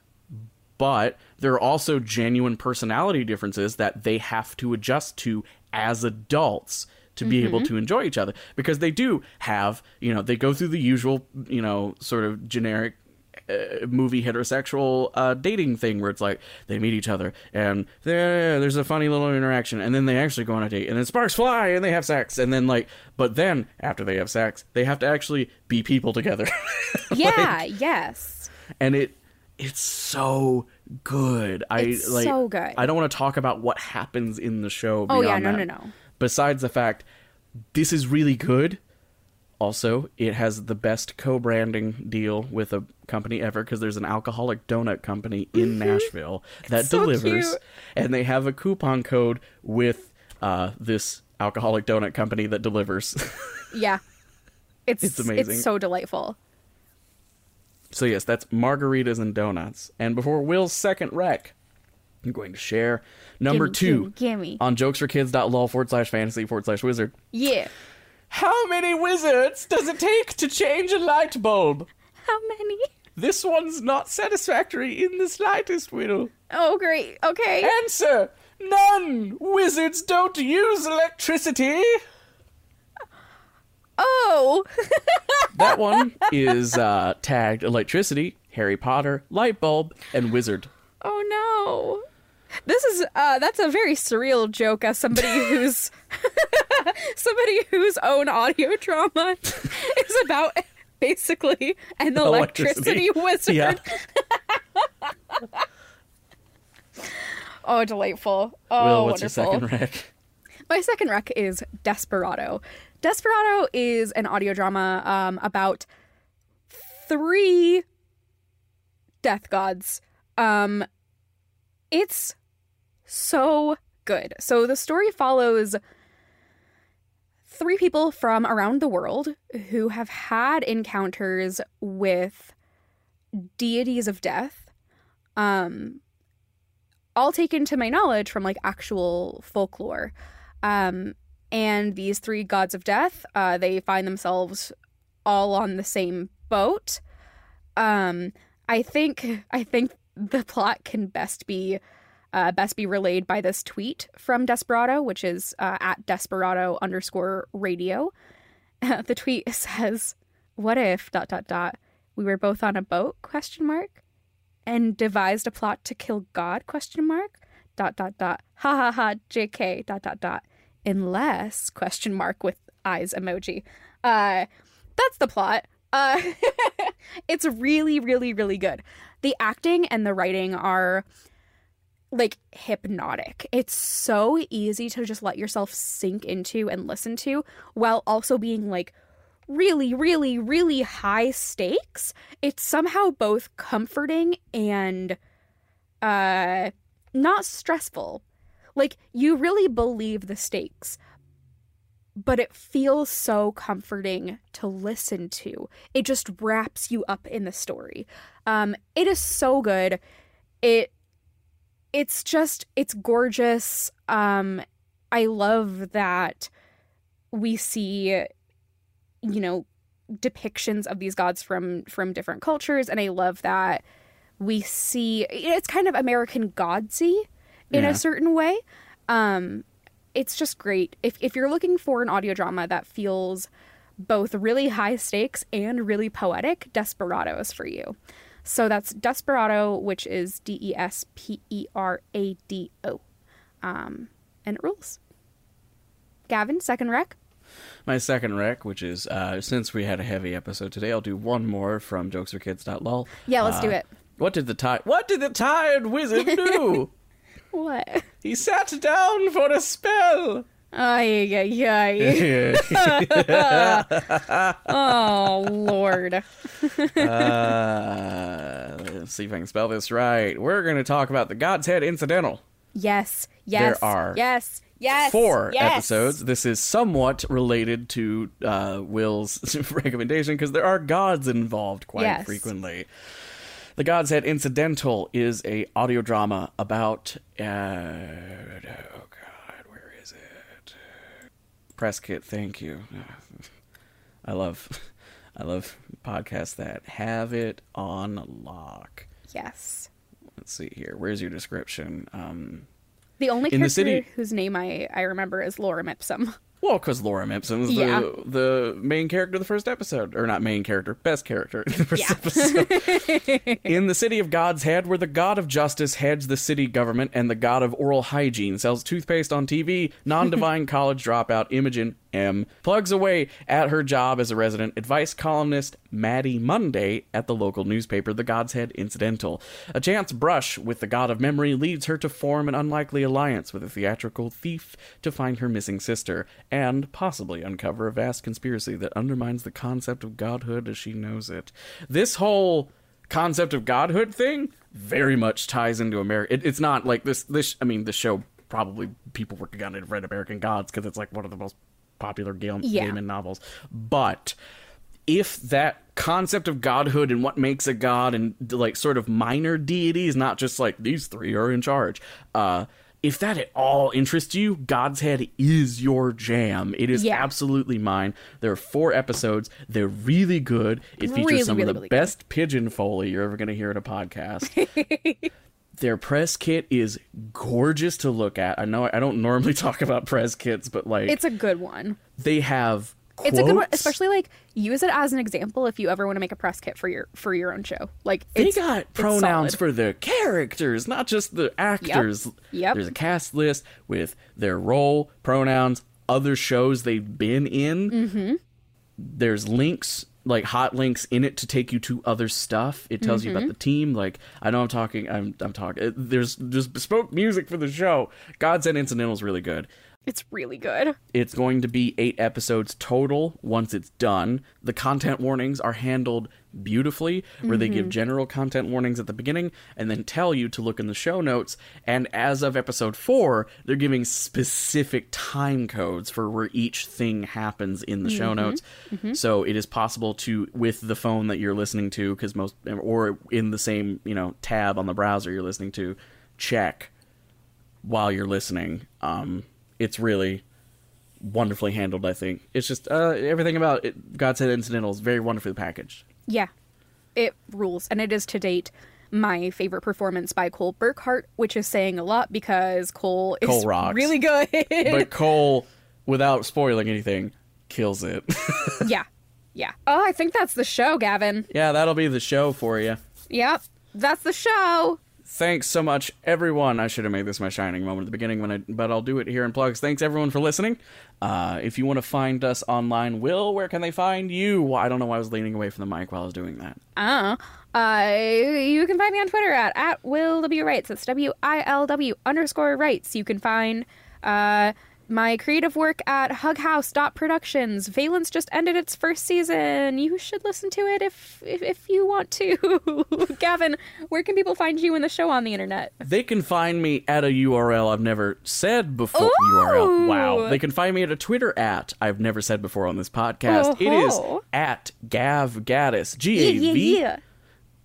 Speaker 2: but there are also genuine personality differences that they have to adjust to as adults to be able to enjoy each other because they do have you know they go through the usual you know sort of generic uh, movie heterosexual uh, dating thing where it's like they meet each other and there's a funny little interaction and then they actually go on a date and then sparks fly and they have sex and then like but then after they have sex they have to actually be people together
Speaker 1: Yeah, yes.
Speaker 2: and it it's so good. I
Speaker 1: It's
Speaker 2: like
Speaker 1: so good.
Speaker 2: I don't want to talk about what happens in the show.
Speaker 1: Oh, yeah, no,
Speaker 2: that.
Speaker 1: no, no.
Speaker 2: Besides the fact this is really good. Also, it has the best co-branding deal with a company ever because there's an alcoholic donut company in Nashville that
Speaker 1: Mm-hmm. so
Speaker 2: delivers,
Speaker 1: cute.
Speaker 2: and they have a coupon code with uh, this alcoholic donut company that delivers.
Speaker 1: Yeah. It's
Speaker 2: It's amazing.
Speaker 1: It's so delightful.
Speaker 2: So yes, that's margaritas and donuts. And before Wil's second rec, I'm going to share number
Speaker 1: Gimme,
Speaker 2: two
Speaker 1: gimme, gimme.
Speaker 2: on jokesforkids.lol forward slash fantasy forward slash wizard.
Speaker 1: Yeah.
Speaker 2: How many wizards does it take to change a light bulb?
Speaker 1: How many?
Speaker 2: This one's not satisfactory in the slightest, Wil.
Speaker 1: Oh, great. Okay.
Speaker 2: Answer: None. Wizards don't use electricity.
Speaker 1: Oh.
Speaker 2: That one is uh, tagged electricity, Harry Potter, light bulb, and wizard.
Speaker 1: oh no. This is uh that's a very surreal joke as somebody who's somebody whose own audio drama is about basically an electricity,
Speaker 2: Electricity.
Speaker 1: wizard.
Speaker 2: Yeah.
Speaker 1: Oh, delightful. Oh,
Speaker 2: Wil, what's
Speaker 1: wonderful.
Speaker 2: your second rec?
Speaker 1: My second rec is Desperado. Desperado is an audio drama um, about three death gods. Um, it's so good. So the story follows three people from around the world who have had encounters with deities of death. Um, all taken to my knowledge from like actual folklore. Um, and these three gods of death, uh, they find themselves all on the same boat. Um, I think I think the plot can best be uh, best be relayed by this tweet from Desperado, which is uh, at Desperado underscore radio. the tweet says, "What if dot dot dot we were both on a boat? Question mark and devised a plot to kill God? Question mark. Dot dot dot. Ha ha ha. Jk. Dot dot dot. Unless question mark with eyes emoji. Uh, that's the plot. Uh, it's really really really good. The acting and the writing are like hypnotic. It's so easy to just let yourself sink into and listen to while also being like really, really, really high stakes. It's somehow both comforting and uh not stressful. Like you really believe the stakes, but it feels so comforting to listen to. It just wraps you up in the story. Um, it is so good. It it's just it's gorgeous. Um, I love that we see, you know, depictions of these gods from from different cultures, and I love that we see it's kind of American godsy in
Speaker 2: Yeah.
Speaker 1: a certain way. Um, it's just great. If if you're looking for an audio drama that feels both really high stakes and really poetic, Desperado is for you. So that's Desperado, which is D E S P E R A D O. Um, and it rules. Gavin, second rec.
Speaker 2: My second rec, which is uh, since we had a heavy episode today, I'll do one more from jokesforkids.lol.
Speaker 1: Yeah, let's do
Speaker 2: Uh,
Speaker 1: it.
Speaker 2: What did the ti- What did the tired wizard do?
Speaker 1: What?
Speaker 2: he sat down for a spell.
Speaker 1: Ay, ay, ay. Oh, Lord.
Speaker 2: uh, let's see if I can spell this right. We're going to talk about the God's Head Incidental.
Speaker 1: Yes, yes.
Speaker 2: There are
Speaker 1: Yes, yes.
Speaker 2: Four
Speaker 1: yes.
Speaker 2: episodes. This is somewhat related to uh, Wil's recommendation because there are gods involved quite
Speaker 1: Yes.
Speaker 2: frequently. The God's Head Incidental is a audio drama about. Uh, oh God, where is it? Press kit. Thank you. I love, I love podcasts that have it on lock.
Speaker 1: Yes.
Speaker 2: Let's see here. Where's your description? Um,
Speaker 1: The only
Speaker 2: In the city-
Speaker 1: whose name I, I remember is Laura Mipsum.
Speaker 2: Well, because Laura Mipsum is
Speaker 1: Yeah.
Speaker 2: the the main character of the first episode, or not main character, best character in the first
Speaker 1: Yeah.
Speaker 2: episode. in the city of God's Head, where the god of justice heads the city government and the god of oral hygiene sells toothpaste on TV, non-divine college dropout Imogen M plugs away at her job as a resident advice columnist Maddie Monday at the local newspaper The God's Head Incidental. A chance brush with the god of memory leads her to form an unlikely alliance with a theatrical thief to find her missing sister and possibly uncover a vast conspiracy that undermines the concept of godhood as she knows it. This whole concept of godhood thing very much ties into America. It, it's not like this. This, I mean, the show probably people were gonna have read American Gods because it's like one of the most popular game,
Speaker 1: Yeah.
Speaker 2: Gaiman novels. But if that concept of godhood and what makes a god and like sort of minor deities, not just like these three are in charge, uh, if that at all interests you, God's Head is your jam. It is
Speaker 1: Yeah.
Speaker 2: absolutely mine. There are four episodes. They're really good. It features
Speaker 1: Really,
Speaker 2: some
Speaker 1: really,
Speaker 2: of the
Speaker 1: really good.
Speaker 2: best pigeon foley you're ever going to hear in a podcast. Their press kit is gorgeous to look at. I know I don't normally talk about press kits, but like
Speaker 1: It's a good one.
Speaker 2: they have quotes.
Speaker 1: It's a good one, especially like use it as an example if you ever want to make a press kit for your for your own show. Like
Speaker 2: They got
Speaker 1: it's
Speaker 2: pronouns for the characters, not just the actors.
Speaker 1: Yep.
Speaker 2: There's a cast list with their role, pronouns, other shows they've been in. Mm-hmm. There's links, like hot links in it to take you to other stuff. It tells you
Speaker 1: Mm-hmm.
Speaker 2: about the team. Like I know I'm talking. I'm I'm talking. There's there's bespoke music for the show. God's Incidental is really good.
Speaker 1: It's really good.
Speaker 2: It's going to be eight episodes total once it's done. The content warnings are handled beautifully, where they give mm-hmm. general content warnings at the beginning and then tell you to look in the show notes. And as of episode four, they're giving specific time codes for where each thing happens in the show mm-hmm. notes. Mm-hmm. So it is possible to, with the phone that you're listening to, because most, or in the same, you know, tab on the browser you're listening to, check while you're listening. Um, it's really wonderfully handled. I think it's just uh, everything about it, God's Head Incidental is very wonderfully packaged.
Speaker 1: Yeah, it rules, and it is to date my favorite performance by Cole Burkhart, which is saying a lot because Cole is
Speaker 2: Cole rocks.
Speaker 1: really good.
Speaker 2: But Cole, without spoiling anything, kills it.
Speaker 1: yeah, yeah. Oh, I think that's the show, Gavin.
Speaker 2: yeah, that'll be the show for you.
Speaker 1: Yep, that's the show.
Speaker 2: Thanks so much, everyone. I should have made this my shining moment at the beginning, when I, but I'll do it here in plugs. Thanks, everyone, for listening. Uh, if you want to find us online, Wil, where can they find you? I don't know why I was leaning away from the mic while I was doing that.
Speaker 1: Oh, uh, you can find me on Twitter at, at Wil W Writes. That's W I L W underscore Writes. You can find uh, my creative work at hughouse.productions. Valence just ended its first season. You should listen to it if if, if you want to. Gavin, where can people find you in the show on the internet?
Speaker 2: They can find me at a URL I've never said before.
Speaker 1: Ooh.
Speaker 2: URL. Wow. They can find me at a Twitter at I've never said before on this podcast. It is
Speaker 1: Oh-ho.
Speaker 2: at Gav Gaddis. G A
Speaker 1: Yeah,
Speaker 2: V
Speaker 1: yeah.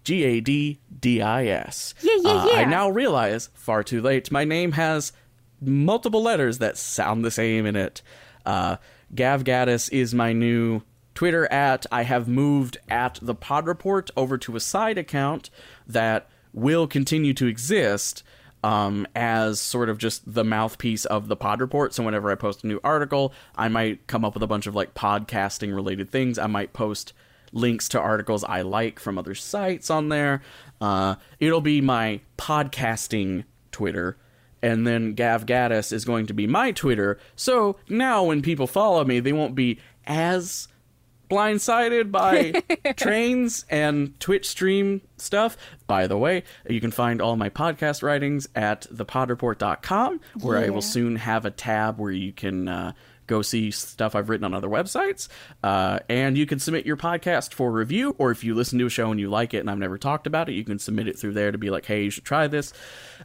Speaker 2: G A D D I S.
Speaker 1: Yeah, yeah,
Speaker 2: Uh, I now realize, far too late, my name has multiple letters that sound the same in it. Uh, Gav Gaddis is my new Twitter at. I have moved at the Pod Report over to a side account that will continue to exist um, as sort of just the mouthpiece of the Pod Report. So whenever I post a new article, I might come up with a bunch of like podcasting related things. I might post links to articles I like from other sites on there. Uh, it'll be my podcasting Twitter. And then Gav Gaddis is going to be my Twitter. So now when people follow me, they won't be as blindsided by trains and Twitch stream stuff. By the way, you can find all my podcast writings at thepodreport.com, where I will soon have a tab where you can uh, go see stuff I've written on other websites. Uh, and you can submit your podcast for review, or if you listen to a show and you like it and I've never talked about it, you can submit it through there to be like, hey, you should try this.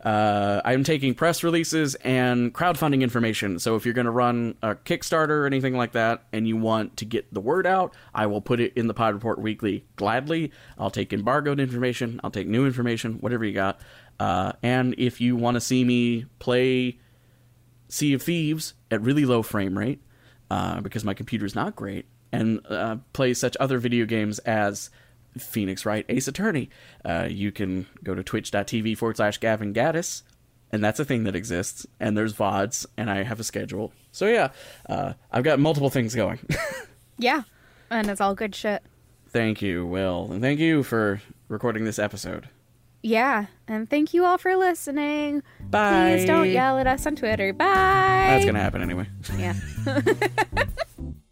Speaker 2: Uh, I'm taking press releases and crowdfunding information. So if you're going to run a Kickstarter or anything like that and you want to get the word out, I will put it in the Pod Report Weekly gladly. I'll take embargoed information, I'll take new information, whatever you got. Uh, and if you want to see me play Sea of Thieves at really low frame rate uh, because my computer's not great, and uh, play such other video games as Phoenix Wright Ace Attorney. Uh, you can go to twitch.tv forward slash Gavin Gaddis, and that's a thing that exists. And there's VODs, and I have a schedule. So yeah, uh, I've got multiple things going.
Speaker 1: Yeah, and it's all good shit.
Speaker 2: thank you, Wil, and thank you for recording this episode.
Speaker 1: Yeah, and thank you all for listening.
Speaker 2: Bye.
Speaker 1: Please don't yell at us on Twitter. Bye.
Speaker 2: That's gonna happen anyway.
Speaker 1: Yeah.